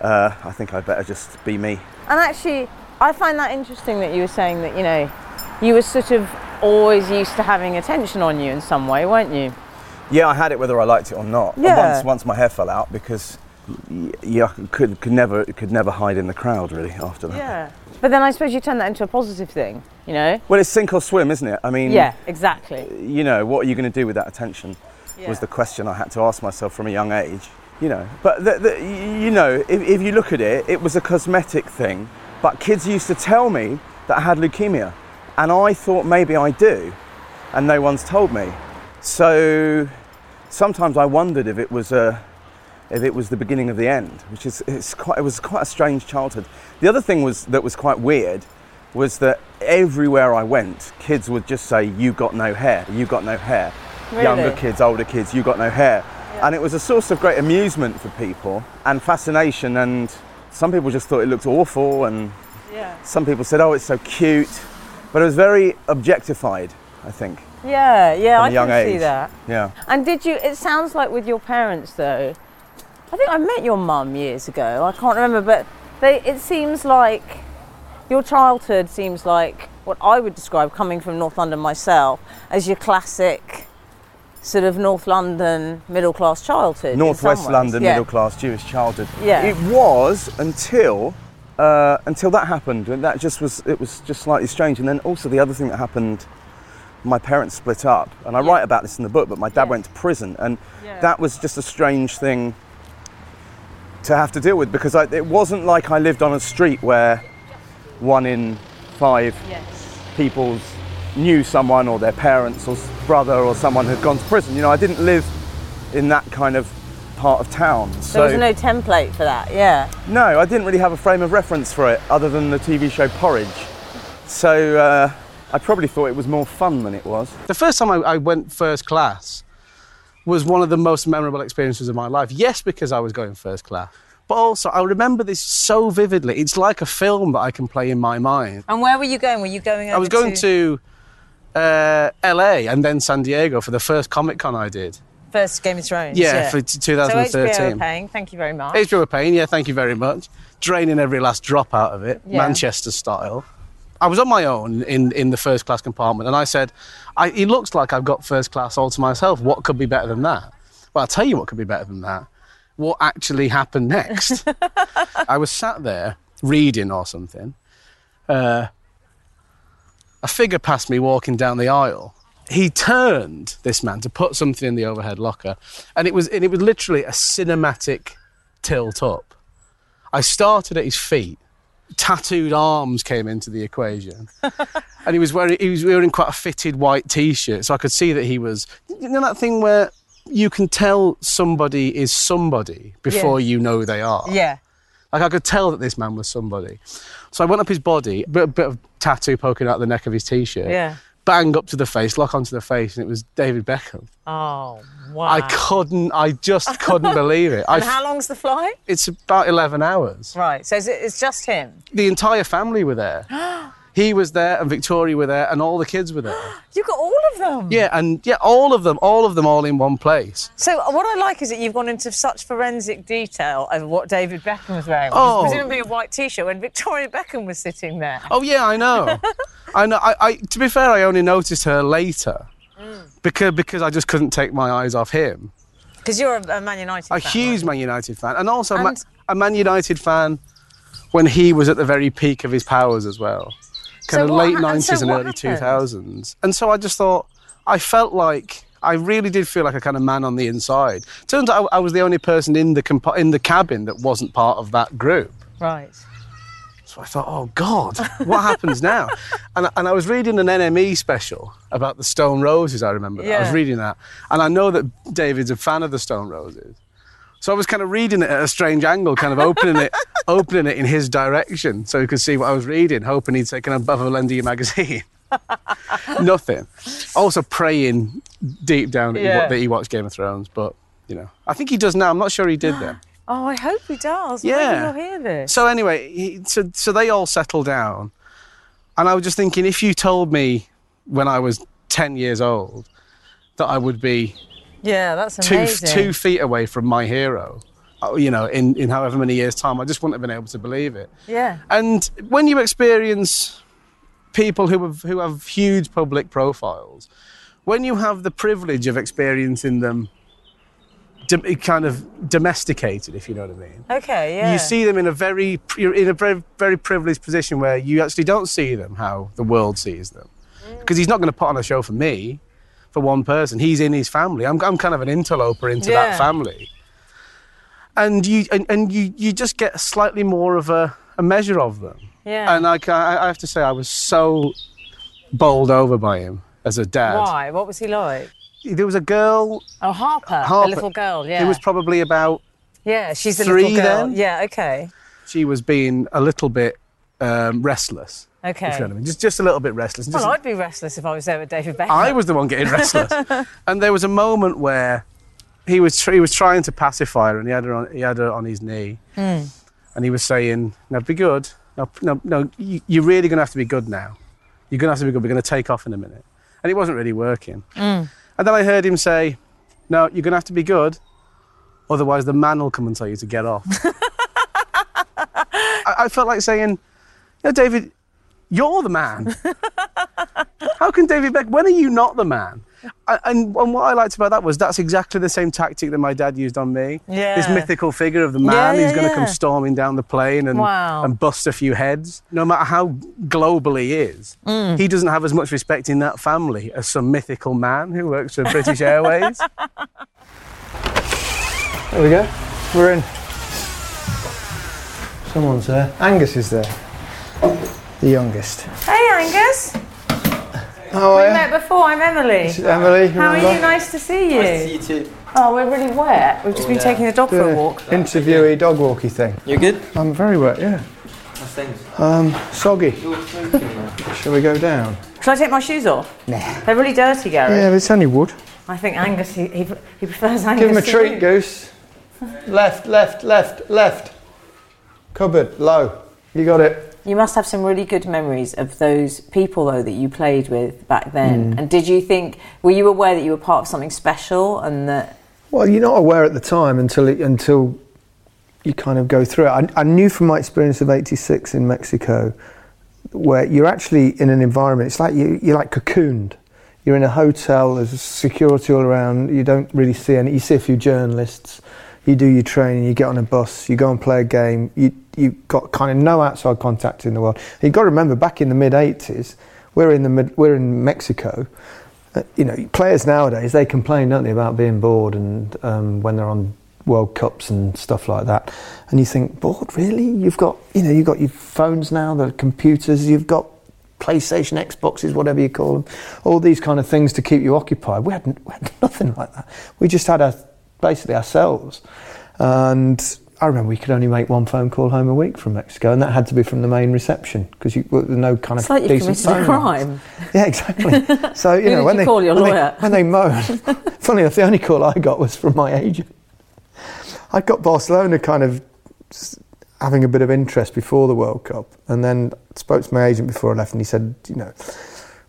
uh, I think I'd better just be me. And actually, I find that interesting that you were saying that, you know, you were sort of always used to having attention on you in some way, weren't you? Yeah, I had it whether I liked it or not. Yeah. Once, once my hair fell out because yeah, could could never could never hide in the crowd really after that. Yeah. But then I suppose you turn that into a positive thing, you know? Well, it's sink or swim, isn't it? I mean, Yeah, exactly. You know, what are you going to do with that attention? Yeah. Was the question I had to ask myself from a young age. You know, but the, the, you know, if, if you look at it, it was a cosmetic thing. But kids used to tell me that I had leukemia, and I thought maybe I do, and no one's told me. So sometimes I wondered if it was a it was the beginning of the end, which is it's quite it was quite a strange childhood. The other thing was that was quite weird was that everywhere I went, kids would just say, "You got no hair. You got no hair." Younger kids, older kids, you got no hair, and it was a source of great amusement for people and fascination. And some people just thought it looked awful, and Yeah. some people said, "Oh, it's so cute," but it was very objectified. I think. Yeah, yeah, I young can see that. Yeah. And did you? It sounds like with your parents, though. I think I met your mum years ago. I can't remember, but they. It seems like your childhood seems like what I would describe, coming from North London myself, as your classic sort of North London middle class childhood. Northwest. London Yeah. middle class Jewish childhood. Yeah. It was until uh, until that happened, and that just was it was just slightly strange. And then also the other thing that happened, my parents split up, and I write about this in the book. But my dad went to prison, and Yeah. that was just a strange thing to have to deal with because I, it wasn't like I lived on a street where one in five people knew someone or their parents or brother or someone had gone to prison. You know, I didn't live in that kind of part of town. There was no template for that. Yeah. No, I didn't really have a frame of reference for it other than the TV show Porridge. So uh, I probably thought it was more fun than it was. The first time I, I went first class was one of the most memorable experiences of my life. Yes, because I was going first class, but also I remember this so vividly. It's like a film that I can play in my mind. And where were you going? Were you going? I was going to uh, LA and then San Diego for the first Comic Con I did. first Game of Thrones. Yeah, for t- So HBO 2013. paying. Thank you very much. HBO paying, yeah, thank you very much. Draining every last drop out of it, Yeah. Manchester style. I was on my own in, in the first class compartment and I said, I, it looks like I've got first class all to myself. What could be better than that? Well, I'll tell you what could be better than that. What actually happened next? I was sat there reading or something. Uh, a figure passed me walking down the aisle. He turned this man to put something in the overhead locker, and it was and it was literally a cinematic tilt up. I started at his feet. Tattooed arms came into the equation, and he was wearing he was wearing quite a fitted white t-shirt, so I could see that he was. You know that thing where you can tell somebody is somebody before Yeah. you know they are. Yeah. Like I could tell that this man was somebody. So I went up his body, bit, a bit of tattoo poking out the neck of his t-shirt. Yeah. Bang up to the face, lock onto the face, and it was David Beckham. Oh wow. I couldn't, I just couldn't believe it. I And f- how long's the flight? it's about 11 hours. Right. So it's, it's just him. The entire family were there. he was there, and Victoria were there, and all the kids were there. You got all of them. Yeah, and yeah, all of them, all of them, all in one place. So uh, what I like is that you've gone into such forensic detail of what David Beckham was wearing, which Oh. is presumably a white t-shirt, when Victoria Beckham was sitting there. Oh yeah, I know. I know. I, I, to be fair, I only noticed her later mm. because because I just couldn't take my eyes off him. Because you're a, a Man United A fan. huge Man United fan, and also Ma- And- a Man United fan when he was at the very peak of his powers as well, kind So of what late ha- and so and early happened? thousands. And so I just thought I felt like. I really did feel like a kind of man on the inside. Turns out I, I was the only person in the compa- in the cabin that wasn't part of that group. Right. So I thought, oh God, what happens now? And, and I was reading an NME special about the Stone Roses, I remember. that. I was reading that. And I know that David's a fan of the Stone Roses. So I was kind of reading it at a strange angle, kind of opening it, opening it in his direction so he could see what I was reading, hoping he'd take an taken a your magazine. Nothing. Also praying deep down that, he, Yeah. wa- that he watched Game of Thrones, but you know, I think he does now. I'm not sure he did then. Oh, I hope he does. Yeah. Maybe he'll hear this. So anyway, he, so so they all settled down, and I was just thinking, if you told me when I was ten years old that I would be Yeah, that's two amazing. two feet away from my hero, uh, you know, in in however many years' time, I just wouldn't have been able to believe it. Yeah. And when you experience people who have who have huge public profiles, when you have the privilege of experiencing them kind of domesticated, if you know what I mean. Okay, yeah. You see them in a very you're in a very very privileged position where you actually don't see them how the world sees them, because he's not going to put on a show for me, for one person. He's in his family. I'm I'm kind of an interloper into Yeah. that family, and you and, and you you just get slightly more of a, a measure of them. Yeah. And I, I have to say, I was so bowled over by him as a dad. Why? What was he like? There was a girl. Oh, Harper, Harper. the little girl. Yeah. It was probably about yeah, she's the three little girl. then? Yeah. Okay. she was being a little bit um, restless. Okay. If you know what I mean. Just, just a little bit restless. Just- Well, I'd be restless if I was there with David Beckham. I was the one getting restless. and there was a moment where he was he was trying to pacify her, and he had her on he had her on his knee, Hmm. and he was saying, "Now be good. No, no, no. You, you're really going to have to be good now. You're going to have to be good. We're going to take off in a minute." And it wasn't really working. Mm. And then I heard him say, "No, you're going to have to be good, otherwise the man will come and tell you to get off." I, I felt like saying, "No, David, you're the man. How can David Beck? When are you not the man?" And, and what I liked about that was that's exactly the same tactic that my dad used on me. Yeah. This mythical figure of the man Yeah, who's going to come storming down the plane and, Wow. and bust a few heads. No matter how global he is, Mm. he doesn't have as much respect in that family as some mythical man who works for British Airways. There we go. We're in. Someone's there. Angus is there. The youngest. Hey, Angus. How we are you? met before. I'm Emily. This is Emily, How are you? Nice to see you. Nice to see you too. Oh, we're really wet. We've just been taking the dog for a walk. Interviewee dog walky thing. You good? I'm very wet, yeah. How's things? Um, soggy. Shall we go down? Shall I take my shoes off? Nah. They're really dirty, Gary. Yeah, but it's only wood. I think Angus, he, he, he prefers Angus. Give him a treat, you. Goose. left, left, left, left. Cupboard, low. You got it. You must have some really good memories of those people, though, that you played with back then. Mm. And did you think, were you aware that you were part of something special and that. Well, you're not aware at the time until it, until you kind of go through it. I, I knew from my experience of '86 in Mexico, where you're actually in an environment. It's like you, you're like cocooned. You're in a hotel. There's security all around. You don't really see any. You see a few journalists. You do your training. You get on a bus. You go and play a game. You you got kind of no outside contact in the world. You've got to remember, back in the mid '80s, we're in the mid, we're in Mexico uh, you know, players nowadays they complain, don't they, about being bored and um, when they're on World Cups and stuff like that. And you think, bored? Really? You've got, you know, you've got your phones now, the computers, you've got PlayStation, Xboxes, whatever you call them, all these kind of things to keep you occupied. We had, we had nothing like that. We just had our, basically ourselves. And I remember we could only make one phone call home a week from Mexico, and that had to be from the main reception because well, there's no kind It's of like decent committed a crime. Yeah, exactly. So you know when you they call your when they- when they moan. funny enough, the only call I got was from my agent. I got Barcelona kind of having a bit of interest before the World Cup, and then spoke to my agent before I left, and he said, you know,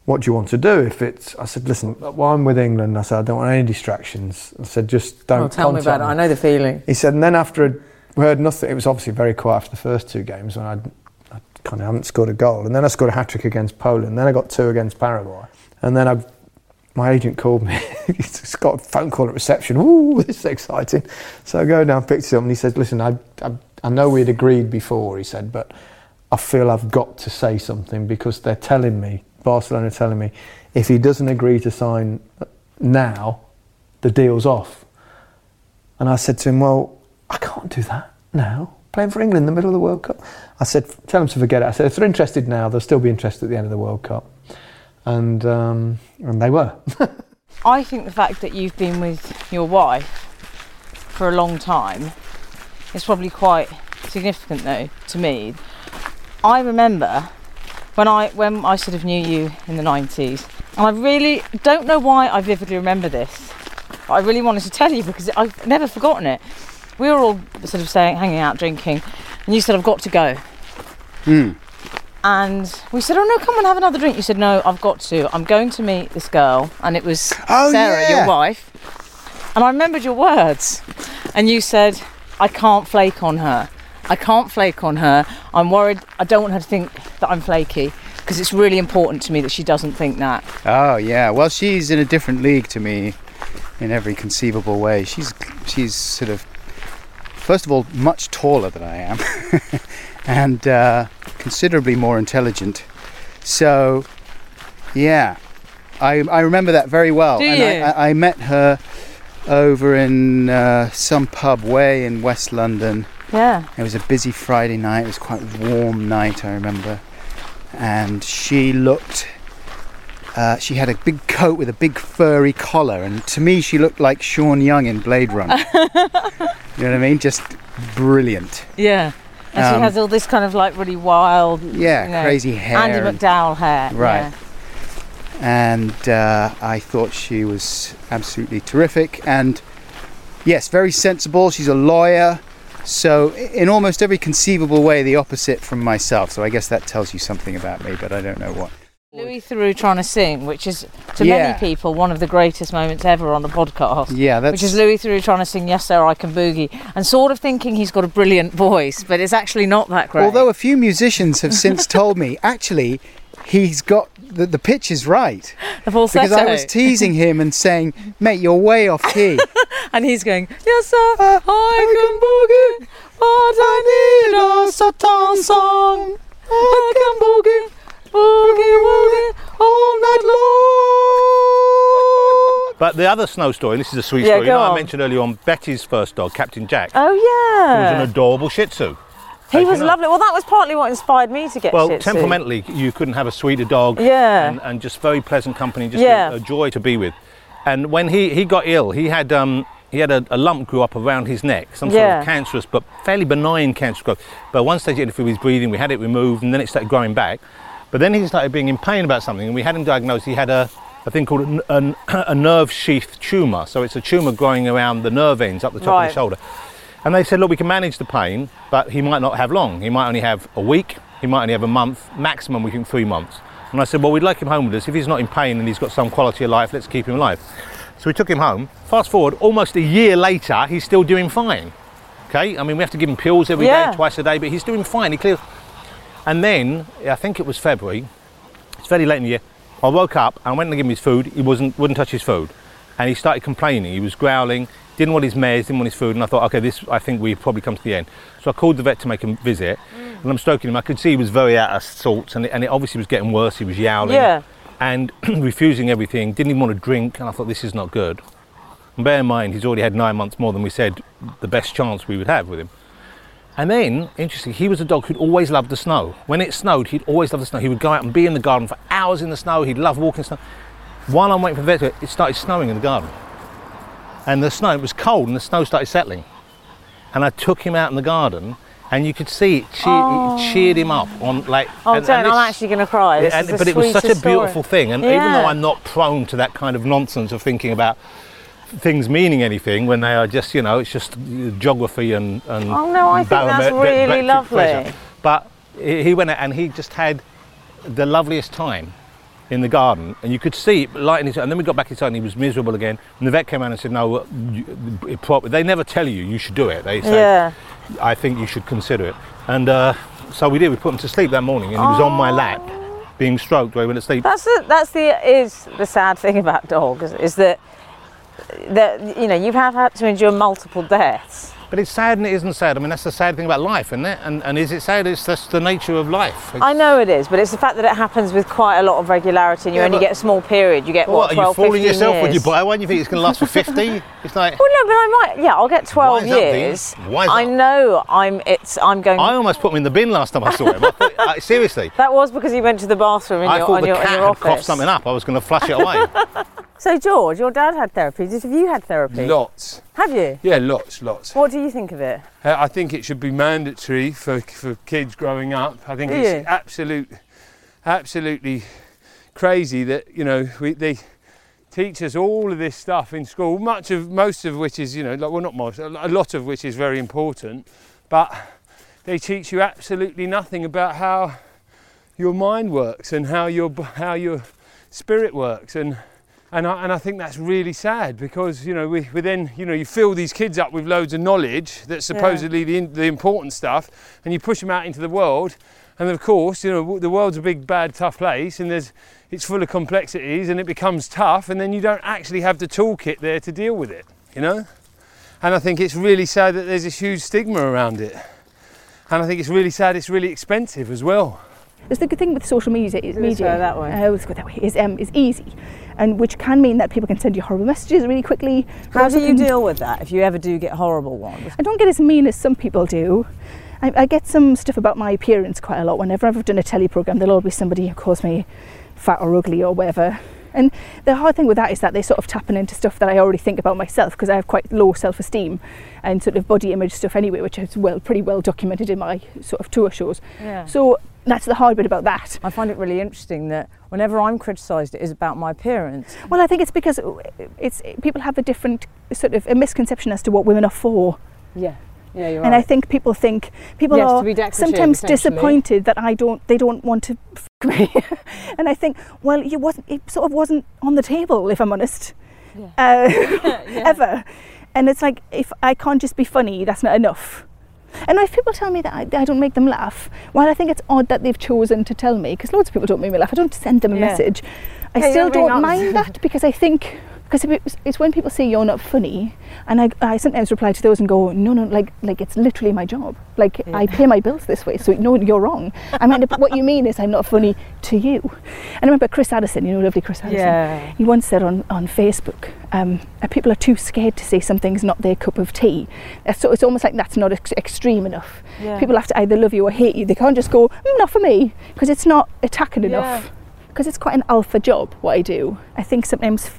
what do you want to do? If it's, I said, listen, well, I'm with England. I said, I don't want any distractions. I said, just don't. Oh, tell me about it. I know the feeling. He said, and then after I'd heard nothing, it was obviously very quiet after the first two games when I'd, I kind of haven't scored a goal. And then I scored a hat trick against Poland. Then I got two against Paraguay. And then I, my agent called me. He's got a phone call at reception. Ooh, this is exciting. So I go down, picked him, up, and he says, listen, I, I, I know we'd agreed before, he said, but I feel I've got to say something because they're telling me, Barcelona are telling me, if he doesn't agree to sign now, the deal's off. And I said to him, Well, I can't do that now. Playing for England in the middle of the World Cup. I said, Tell them to forget it. I said, If they're interested now, they'll still be interested at the end of the World Cup. And, um, and they were. I think the fact that you've been with your wife for a long time is probably quite significant, though, to me. I remember when I when I sort of knew you in the nineties, and I really don't know why I vividly remember this. I really wanted to tell you because I've never forgotten it. We were all sort of saying, hanging out, drinking, and you said, "I've got to go." Hmm. And we said, "Oh no, come and have another drink." You said, "No, I've got to. I'm going to meet this girl," and it was Oh, Sarah, yeah. your wife. And I remembered your words, and you said, "I can't flake on her. I can't flake on her. I'm worried. I don't want her to think that I'm flaky because it's really important to me that she doesn't think that." Oh yeah, well she's in a different league to me. in every conceivable way. She's she's sort of first of all much taller than I am, and uh, considerably more intelligent. So, yeah, I I remember that very well. Do and you? I, I, met her over in uh, some pub way in West London. Yeah. It was a busy Friday night. It was quite a warm night, I remember. And she looked. Uh, she had a big coat with a big furry collar, and to me, she looked like Sean Young in Blade Runner. you know what I mean? Just brilliant. Yeah. And she Um, has all this kind of like really wild, Yeah, you know, crazy hair Andie and- MacDowell hair. Right. yeah. and uh, I thought she was absolutely terrific. And yes, very sensible. She's a lawyer, so in almost every conceivable way, the opposite from myself. So I guess that tells you something about me, but I don't know what. Louis Theroux trying to sing, which is to Yeah. many people one of the greatest moments ever on the podcast. Yeah, Which is Louis Theroux trying to sing "Yes Sir I Can Boogie" and sort of thinking he's got a brilliant voice, but it's actually not that great. Although a few musicians have since told me, actually, he's got the, the pitch is right. The falsetto. Because I was teasing him and saying, mate, you're way off key. and he's going, "Yes sir, uh, I can boogie, but I need a Satan song. I can boogie, boogie woogie all night long." But the other snow story, this is a sweet Yeah, story. You know, I mentioned earlier on Betty's first dog, Captain Jack. Oh yeah. He was an adorable Shih Tzu. He was lovely. Well, that was partly what inspired me to get Well, temperamentally, you couldn't have a sweeter dog. Yeah. And, and just very pleasant company, just Yeah. a, a joy to be with. And when he, he got ill, he had um, he had a, a lump grew up around his neck, some sort of cancerous but fairly benign cancerous growth. But at one stage it interfered with his breathing. We had it removed, and then it started growing back. But then he started being in pain about something, and we had him diagnosed. He had a, a thing called a nerve sheath tumour. So it's a tumour growing around the nerve ends up the top of the shoulder. And they said, look, we can manage the pain, but he might not have long. He might only have a week, he might only have a month, maximum we think three months. And I said, well, we'd like him home with us. If he's not in pain and he's got some quality of life, let's keep him alive. So we took him home. Fast forward, almost a year later, he's still doing fine. Okay, I mean, we have to give him pills every day, Yeah. twice a day, but he's doing fine. He clears. And then, I think it was February, it's very late in the year. I woke up and went to give him his food. He wasn't wouldn't touch his food, and he started complaining. He was growling, didn't want his mares, didn't want his food. And I thought, okay, this I think we've probably come to the end. So I called the vet to make him visit, mm. and I'm stroking him. I could see he was very out of sorts, and it, and it obviously was getting worse. He was yowling, Yeah. and refusing everything. Didn't even want to drink, and I thought this is not good. And bear in mind, he's already had nine months more than we said the best chance we would have with him. And then, interestingly, he was a dog who'd always loved the snow. When it snowed, he'd always love the snow. He would go out and be in the garden for hours in the snow. He'd love walking snow. While I'm waiting for the vet, it started snowing in the garden. And the snow, it was cold and the snow started settling. And I took him out in the garden and you could see it, cheer, Oh. it cheered him up on like. Oh, and- and I'm actually going to cry. And- but it was such a sweetest story. beautiful thing. And even though I'm not prone to that kind of nonsense of thinking about things meaning anything when they are just, you know, it's just geography and. and Oh, no, I think that's really lovely. pressure. But he went out and he just had the loveliest time in the garden, and you could see it lighting his. And then we got back inside, and he was miserable again. And the vet came around and said, "No, you, they never tell you you should do it. They say, Yeah. I think you should consider it." And uh, so we did. We put him to sleep that morning, and he was on my lap, being stroked while he went to sleep. That's the that's the is the sad thing about dogs is that that you know you have had to endure multiple deaths. But it's sad and it isn't sad. I mean, that's the sad thing about life, isn't it? And, and is it sad? It's just the nature of life. It's- I know it is, but it's the fact that it happens with quite a lot of regularity, and you Yeah, only but- get a small period. You get What, what, are 12, you fooling 15 yourself years. when you buy one? You think it's going to last for 50? It's like, Well, no, but I might. Yeah, I'll get 12 Wise up, Dean. years. Wise I know. I'm. It's. I'm going. I almost put him in the bin last time I saw him. I thought, uh, seriously. that was because you went to the bathroom in I your, thought on the your, in cat your had coughed something up. I was going to flush it away. So, George, your dad had therapy. Did have you had therapy? Lots. Have you? Yeah, lots, lots. What do you think of it? Uh, I think it should be mandatory for, for kids growing up. I think Do it's you? absolute, absolutely crazy that you know we, they teach us all of this stuff in school. Much of most of which is you know like well not most a lot of which is very important, but they teach you absolutely nothing about how your mind works and how your how your spirit works and and I, and I think that's really sad because you know we, we then you know you fill these kids up with loads of knowledge that's supposedly the, in- the important stuff and you push them out into the world and of course you know the world's a big bad tough place and there's it's full of complexities and it becomes tough, and then you don't actually have the toolkit there to deal with it, you know? And I think it's really sad that there's this huge stigma around it. And I think it's really sad it's really expensive as well. There's the good thing with social media is Let's media. go that way. Uh, let's go that way. Is um, is easy, and which can mean that people can send you horrible messages really quickly. How do you deal with that if you ever do get horrible ones? I don't get as mean as some people do. I, I get some stuff about my appearance quite a lot. Whenever I've done a telly program, there'll always be somebody who calls me fat or ugly or whatever. And the hard thing with that is that they're sort of tapping into stuff that I already think about myself because I have quite low self-esteem and sort of body image stuff anyway, which is well pretty well documented in my sort of tour shows. Yeah. So that's the hard bit about that. I find it really interesting that whenever I'm criticised, it is about my appearance. Well, I think it's because it's people have a different sort of a misconception as to what women are for. Yeah. Yeah, you're and I think people think people Yes, are sometimes disappointed that I don't they don't want to f- me. and I think well it wasn't it sort of wasn't on the table if I'm honest uh, ever and it's like if I can't just be funny that's not enough and if people tell me that I, I don't make them laugh well I think it's odd that they've chosen to tell me because loads of people don't make me laugh I don't send them a Yeah. message I Yeah, still don't mind that because I think because it's, it's when people say you're not funny and I, I sometimes reply to those and go no no like like it's literally my job. Like I pay my bills this way so no you're wrong. I mean what you mean is I'm not funny to you. And I remember Chris Addison you know lovely Chris Addison? Yeah. he once said on, on Facebook um, uh, people are too scared to say something's not their cup of tea. Uh, so it's almost like that's not ex- extreme enough. Yeah. people have to either love you or hate you. They can't just go mm, not for me because it's not attacking enough. Because it's quite an alpha job what I do. I think sometimes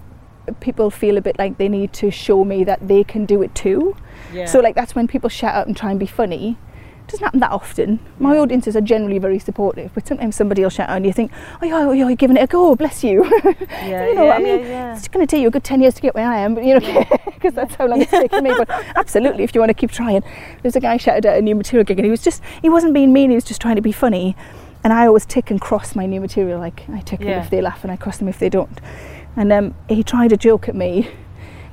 people feel a bit like they need to show me that they can do it too. Yeah. So like that's when people shout out and try and be funny. It doesn't happen that often. My audiences are generally very supportive, but sometimes somebody will shout out and you think, oh, yeah, oh, you're giving it a go, bless you. Yeah, you know, yeah, I mean, yeah, it's going to take you a good 10 years to get where I am, but you know, because that's how long it's taken me. But absolutely, if you want to keep trying. There's a guy shouted at a new material gig and he was just, he wasn't being mean, he was just trying to be funny. And I always tick and cross my new material. Like I tick them if they laugh and I cross them if they don't. And um, he tried a joke at me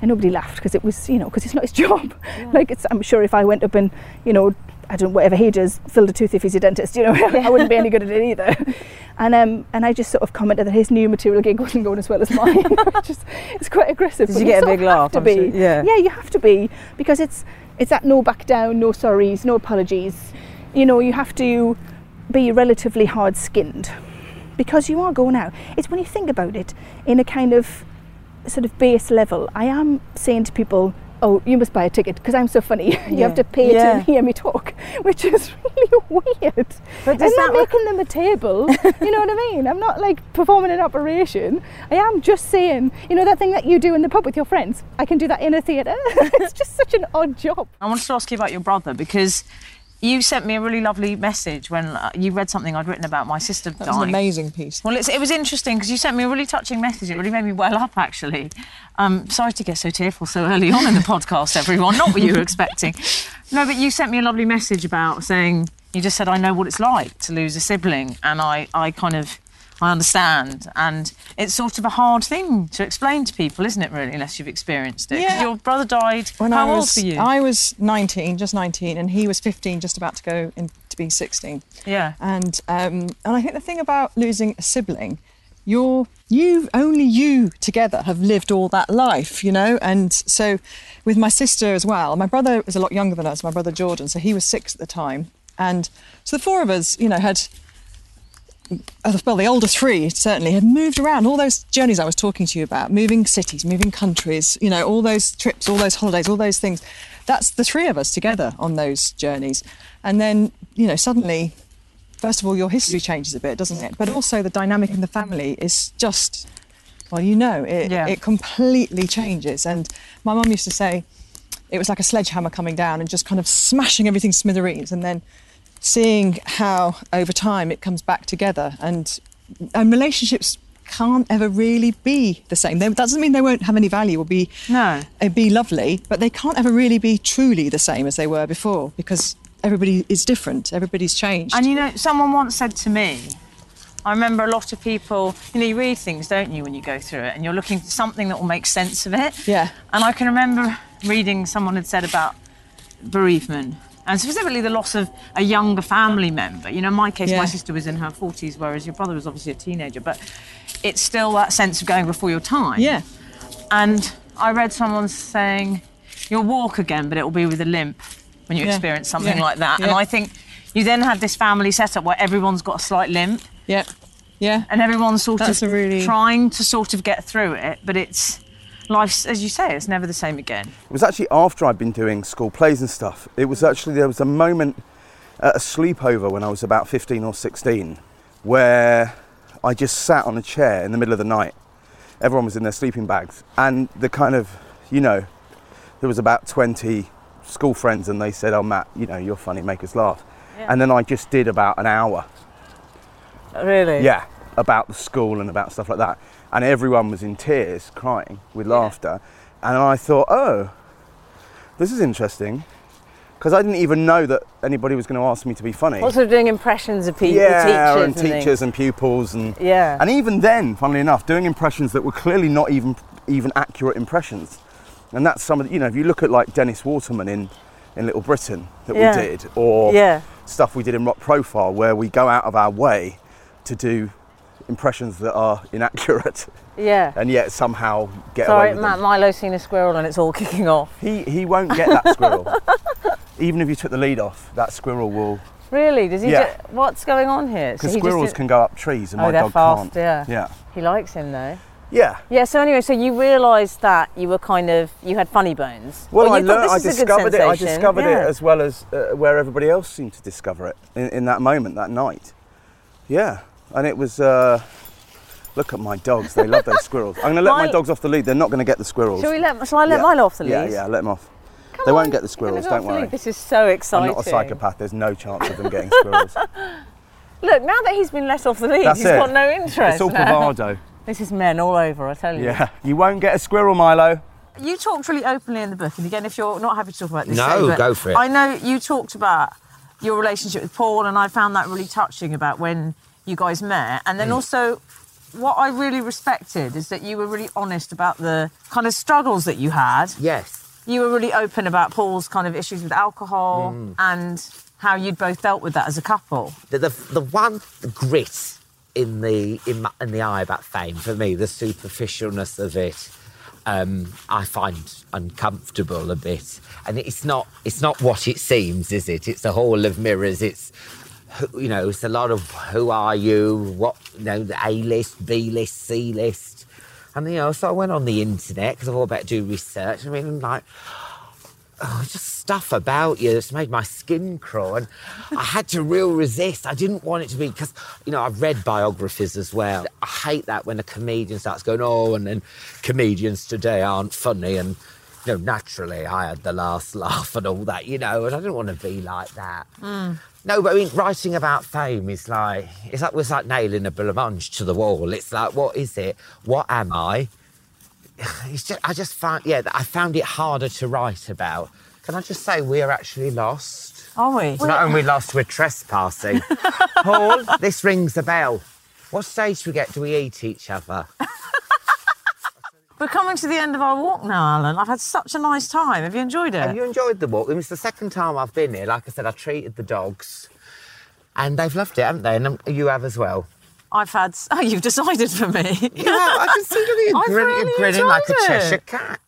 and nobody laughed because it was, you know, because it's not his job. Like it's, I'm sure if I went up and, you know, I don't whatever he does, filled a tooth if he's a dentist, you know, I wouldn't be any good at it either. And um, and I just sort of commented that his new material gig wasn't going as well as mine. just it's quite aggressive. Did you get a big laugh? To be. sure- yeah. Yeah, you have to be because it's it's that no back down, no sorries, no apologies. You know, you have to be relatively hard skinned because you are going out. It's when you think about it in a kind of sort of base level. I am saying to people, "Oh, you must buy a ticket because I'm so funny. you Yeah. have to pay Yeah. to hear me talk," which is really weird. But I'm not re- making them a table. you know what I mean? I'm not like performing an operation. I am just saying, you know, that thing that you do in the pub with your friends. I can do that in a theatre. it's just such an odd job. I wanted to ask you about your brother because you sent me a really lovely message when uh, you read something I'd written about my sister That dying. an amazing piece. Well, it's, it was interesting because you sent me a really touching message. It really made me well up, actually. Um, sorry to get so tearful so early on in the podcast, everyone. Not what you were expecting. No, but you sent me a lovely message about saying, you just said, I know what it's like to lose a sibling. And I, I kind of, I understand. And it's sort of a hard thing to explain to people, isn't it, really, unless you've experienced it? Yeah. Your brother died. When How I old were you? I was 19, just 19, and he was 15, just about to go in to be 16. Yeah. And um, and I think the thing about losing a sibling, you're you only you together have lived all that life, you know. And so, with my sister as well, my brother was a lot younger than us. My brother Jordan, so he was six at the time, and so the four of us, you know, had well, the older three certainly had moved around all those journeys I was talking to you about, moving cities, moving countries, you know, all those trips, all those holidays, all those things. That's the three of us together on those journeys. And then, you know, suddenly, first of all, your history changes a bit, doesn't it? But also the dynamic in the family is just, well, you know, it, Yeah. it completely changes. And my mum used to say it was like a sledgehammer coming down and just kind of smashing everything to smithereens. And then seeing how over time it comes back together and and relationships can't ever really be the same. They, that doesn't mean they won't have any value or be no uh, be lovely, but they can't ever really be truly the same as they were before because everybody is different. Everybody's changed. And you know, someone once said to me, I remember a lot of people, you know, you read things, don't you, when you go through it, and you're looking for something that will make sense of it. Yeah. And I can remember reading someone had said about bereavement. And specifically the loss of a younger family member. You know, in my case, Yeah. my sister was in her 40s, whereas your brother was obviously a teenager. But it's still that sense of going before your time. Yeah. And I read someone saying, you'll walk again, but it will be with a limp when you Yeah. experience something Yeah. like that. And I think you then have this family setup where everyone's got a slight limp. Yeah. Yeah. And everyone's sort That's of really- trying to sort of get through it, but it's life's, as you say, it's never the same again. It was actually after I'd been doing school plays and stuff. It was actually, there was a moment at a sleepover when I was about 15 or 16 where I just sat on a chair in the middle of the night. Everyone was in their sleeping bags. And the kind of, you know, there was about 20 school friends and they said, Oh, Matt, you know, you're funny, make us laugh. And then I just did about an hour Really? yeah, about the school and about stuff like that. And everyone was in tears, crying with laughter. And I thought, oh, this is interesting. Because I didn't even know that anybody was going to ask me to be funny. Also doing impressions of people, yeah, teachers and teachers and pupils and Yeah. and even then, funnily enough, doing impressions that were clearly not even even accurate impressions. And that's some of the, you know, if you look at like Dennis Waterman in in Little Britain that Yeah. we did, or Yeah. stuff we did in Rock Profile, where we go out of our way to do impressions that are inaccurate, Yeah. and yet somehow get Sorry, away with Matt, them. Milo's seen a squirrel and it's all kicking off. He he won't get that squirrel. Even if you took the lead off, that squirrel will. Really? Does he? Yeah. ju- what's going on here? So Because he squirrels did- can go up trees, and Oh, my they're dog fast. can't. Yeah. Yeah. He likes him though. Yeah. Yeah. So anyway, so you realised that you were kind of you had funny bones. Well, Or I learned, I this is a good discovered it. I discovered Yeah. it as well as uh, where everybody else seemed to discover it in, in that moment, that night. Yeah, and it was. Uh, look at my dogs; they love those squirrels. I'm going to let my Milo- dogs off the lead. They're not going to get the squirrels. Shall we let? Shall I let Yeah. Milo off the lead? Yeah, yeah, let them off. they won't get the squirrels. Go Don't worry. This is so exciting. I'm not a psychopath. There's no chance of them getting squirrels. Look, now that he's been let off the lead, That's he's it. got no interest. It's all now. bravado. This is men all over, I tell you. Yeah, you won't get a squirrel, Milo. You talked really openly in the book, and again, if you're not happy to talk about this, No, say, but go for it. I know you talked about your relationship with Paul, and I found that really touching about when you guys met. And then Mm. also, what I really respected is that you were really honest about the kind of struggles that you had. Yes. You were really open about Paul's kind of issues with alcohol Mm. and how you'd both dealt with that as a couple. the, the, the one grit in the in, my, in the eye about fame for me, the superficialness of it, um, I find uncomfortable a bit. And it's not it's not what it seems, is it? It's a hall of mirrors. It's you know, it's a lot of who are you? What you know, the A list, B list, C list. And you know, so I went on the internet because I've all about do research. I mean, I'm like, oh, just stuff about you that's made my skin crawl. And I had to real resist. I didn't want it to be because, you know, I've read biographies as well. I hate that when a comedian starts going, oh, and then comedians today aren't funny. And, you know, naturally I had the last laugh and all that, you know, and I didn't want to be like that. Mm. No, but I mean, writing about fame is like, it's like, it's like nailing a blancmange to the wall. It's like, what is it? What am I? It's just, I just found, yeah, I found it harder to write about. Can I just say we are actually lost? Are we? It's not only lost, we're trespassing. Paul, this rings a bell. What stage do we get? Do we eat each other? We're coming to the end of our walk now, Alan. I've had such a nice time. Have you enjoyed it? Have you enjoyed the walk? It was the second time I've been here. Like I said, I treated the dogs, and they've loved it, haven't they? And um, you have as well. I've had. Oh, you've decided for me. Yeah, I can see you I've grinning, really grinning like a. Cheshire cat.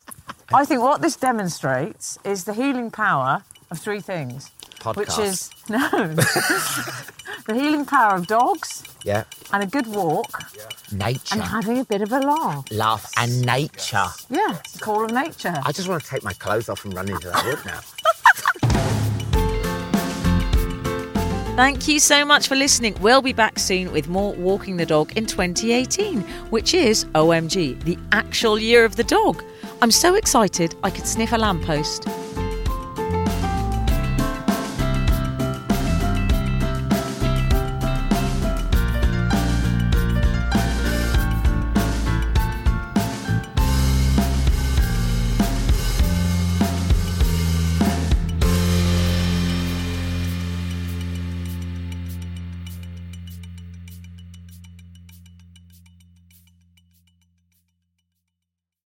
I think what this demonstrates is the healing power of three things. Which is no the healing power of dogs Yeah. and a good walk Yeah. Nature. and having a bit of a laugh. Laugh and nature. Yeah, the call of nature. I just want to take my clothes off and run into that wood now. Thank you so much for listening. We'll be back soon with more Walking the Dog in 2018, which is OMG, the actual year of the dog. I'm so excited I could sniff a lamppost.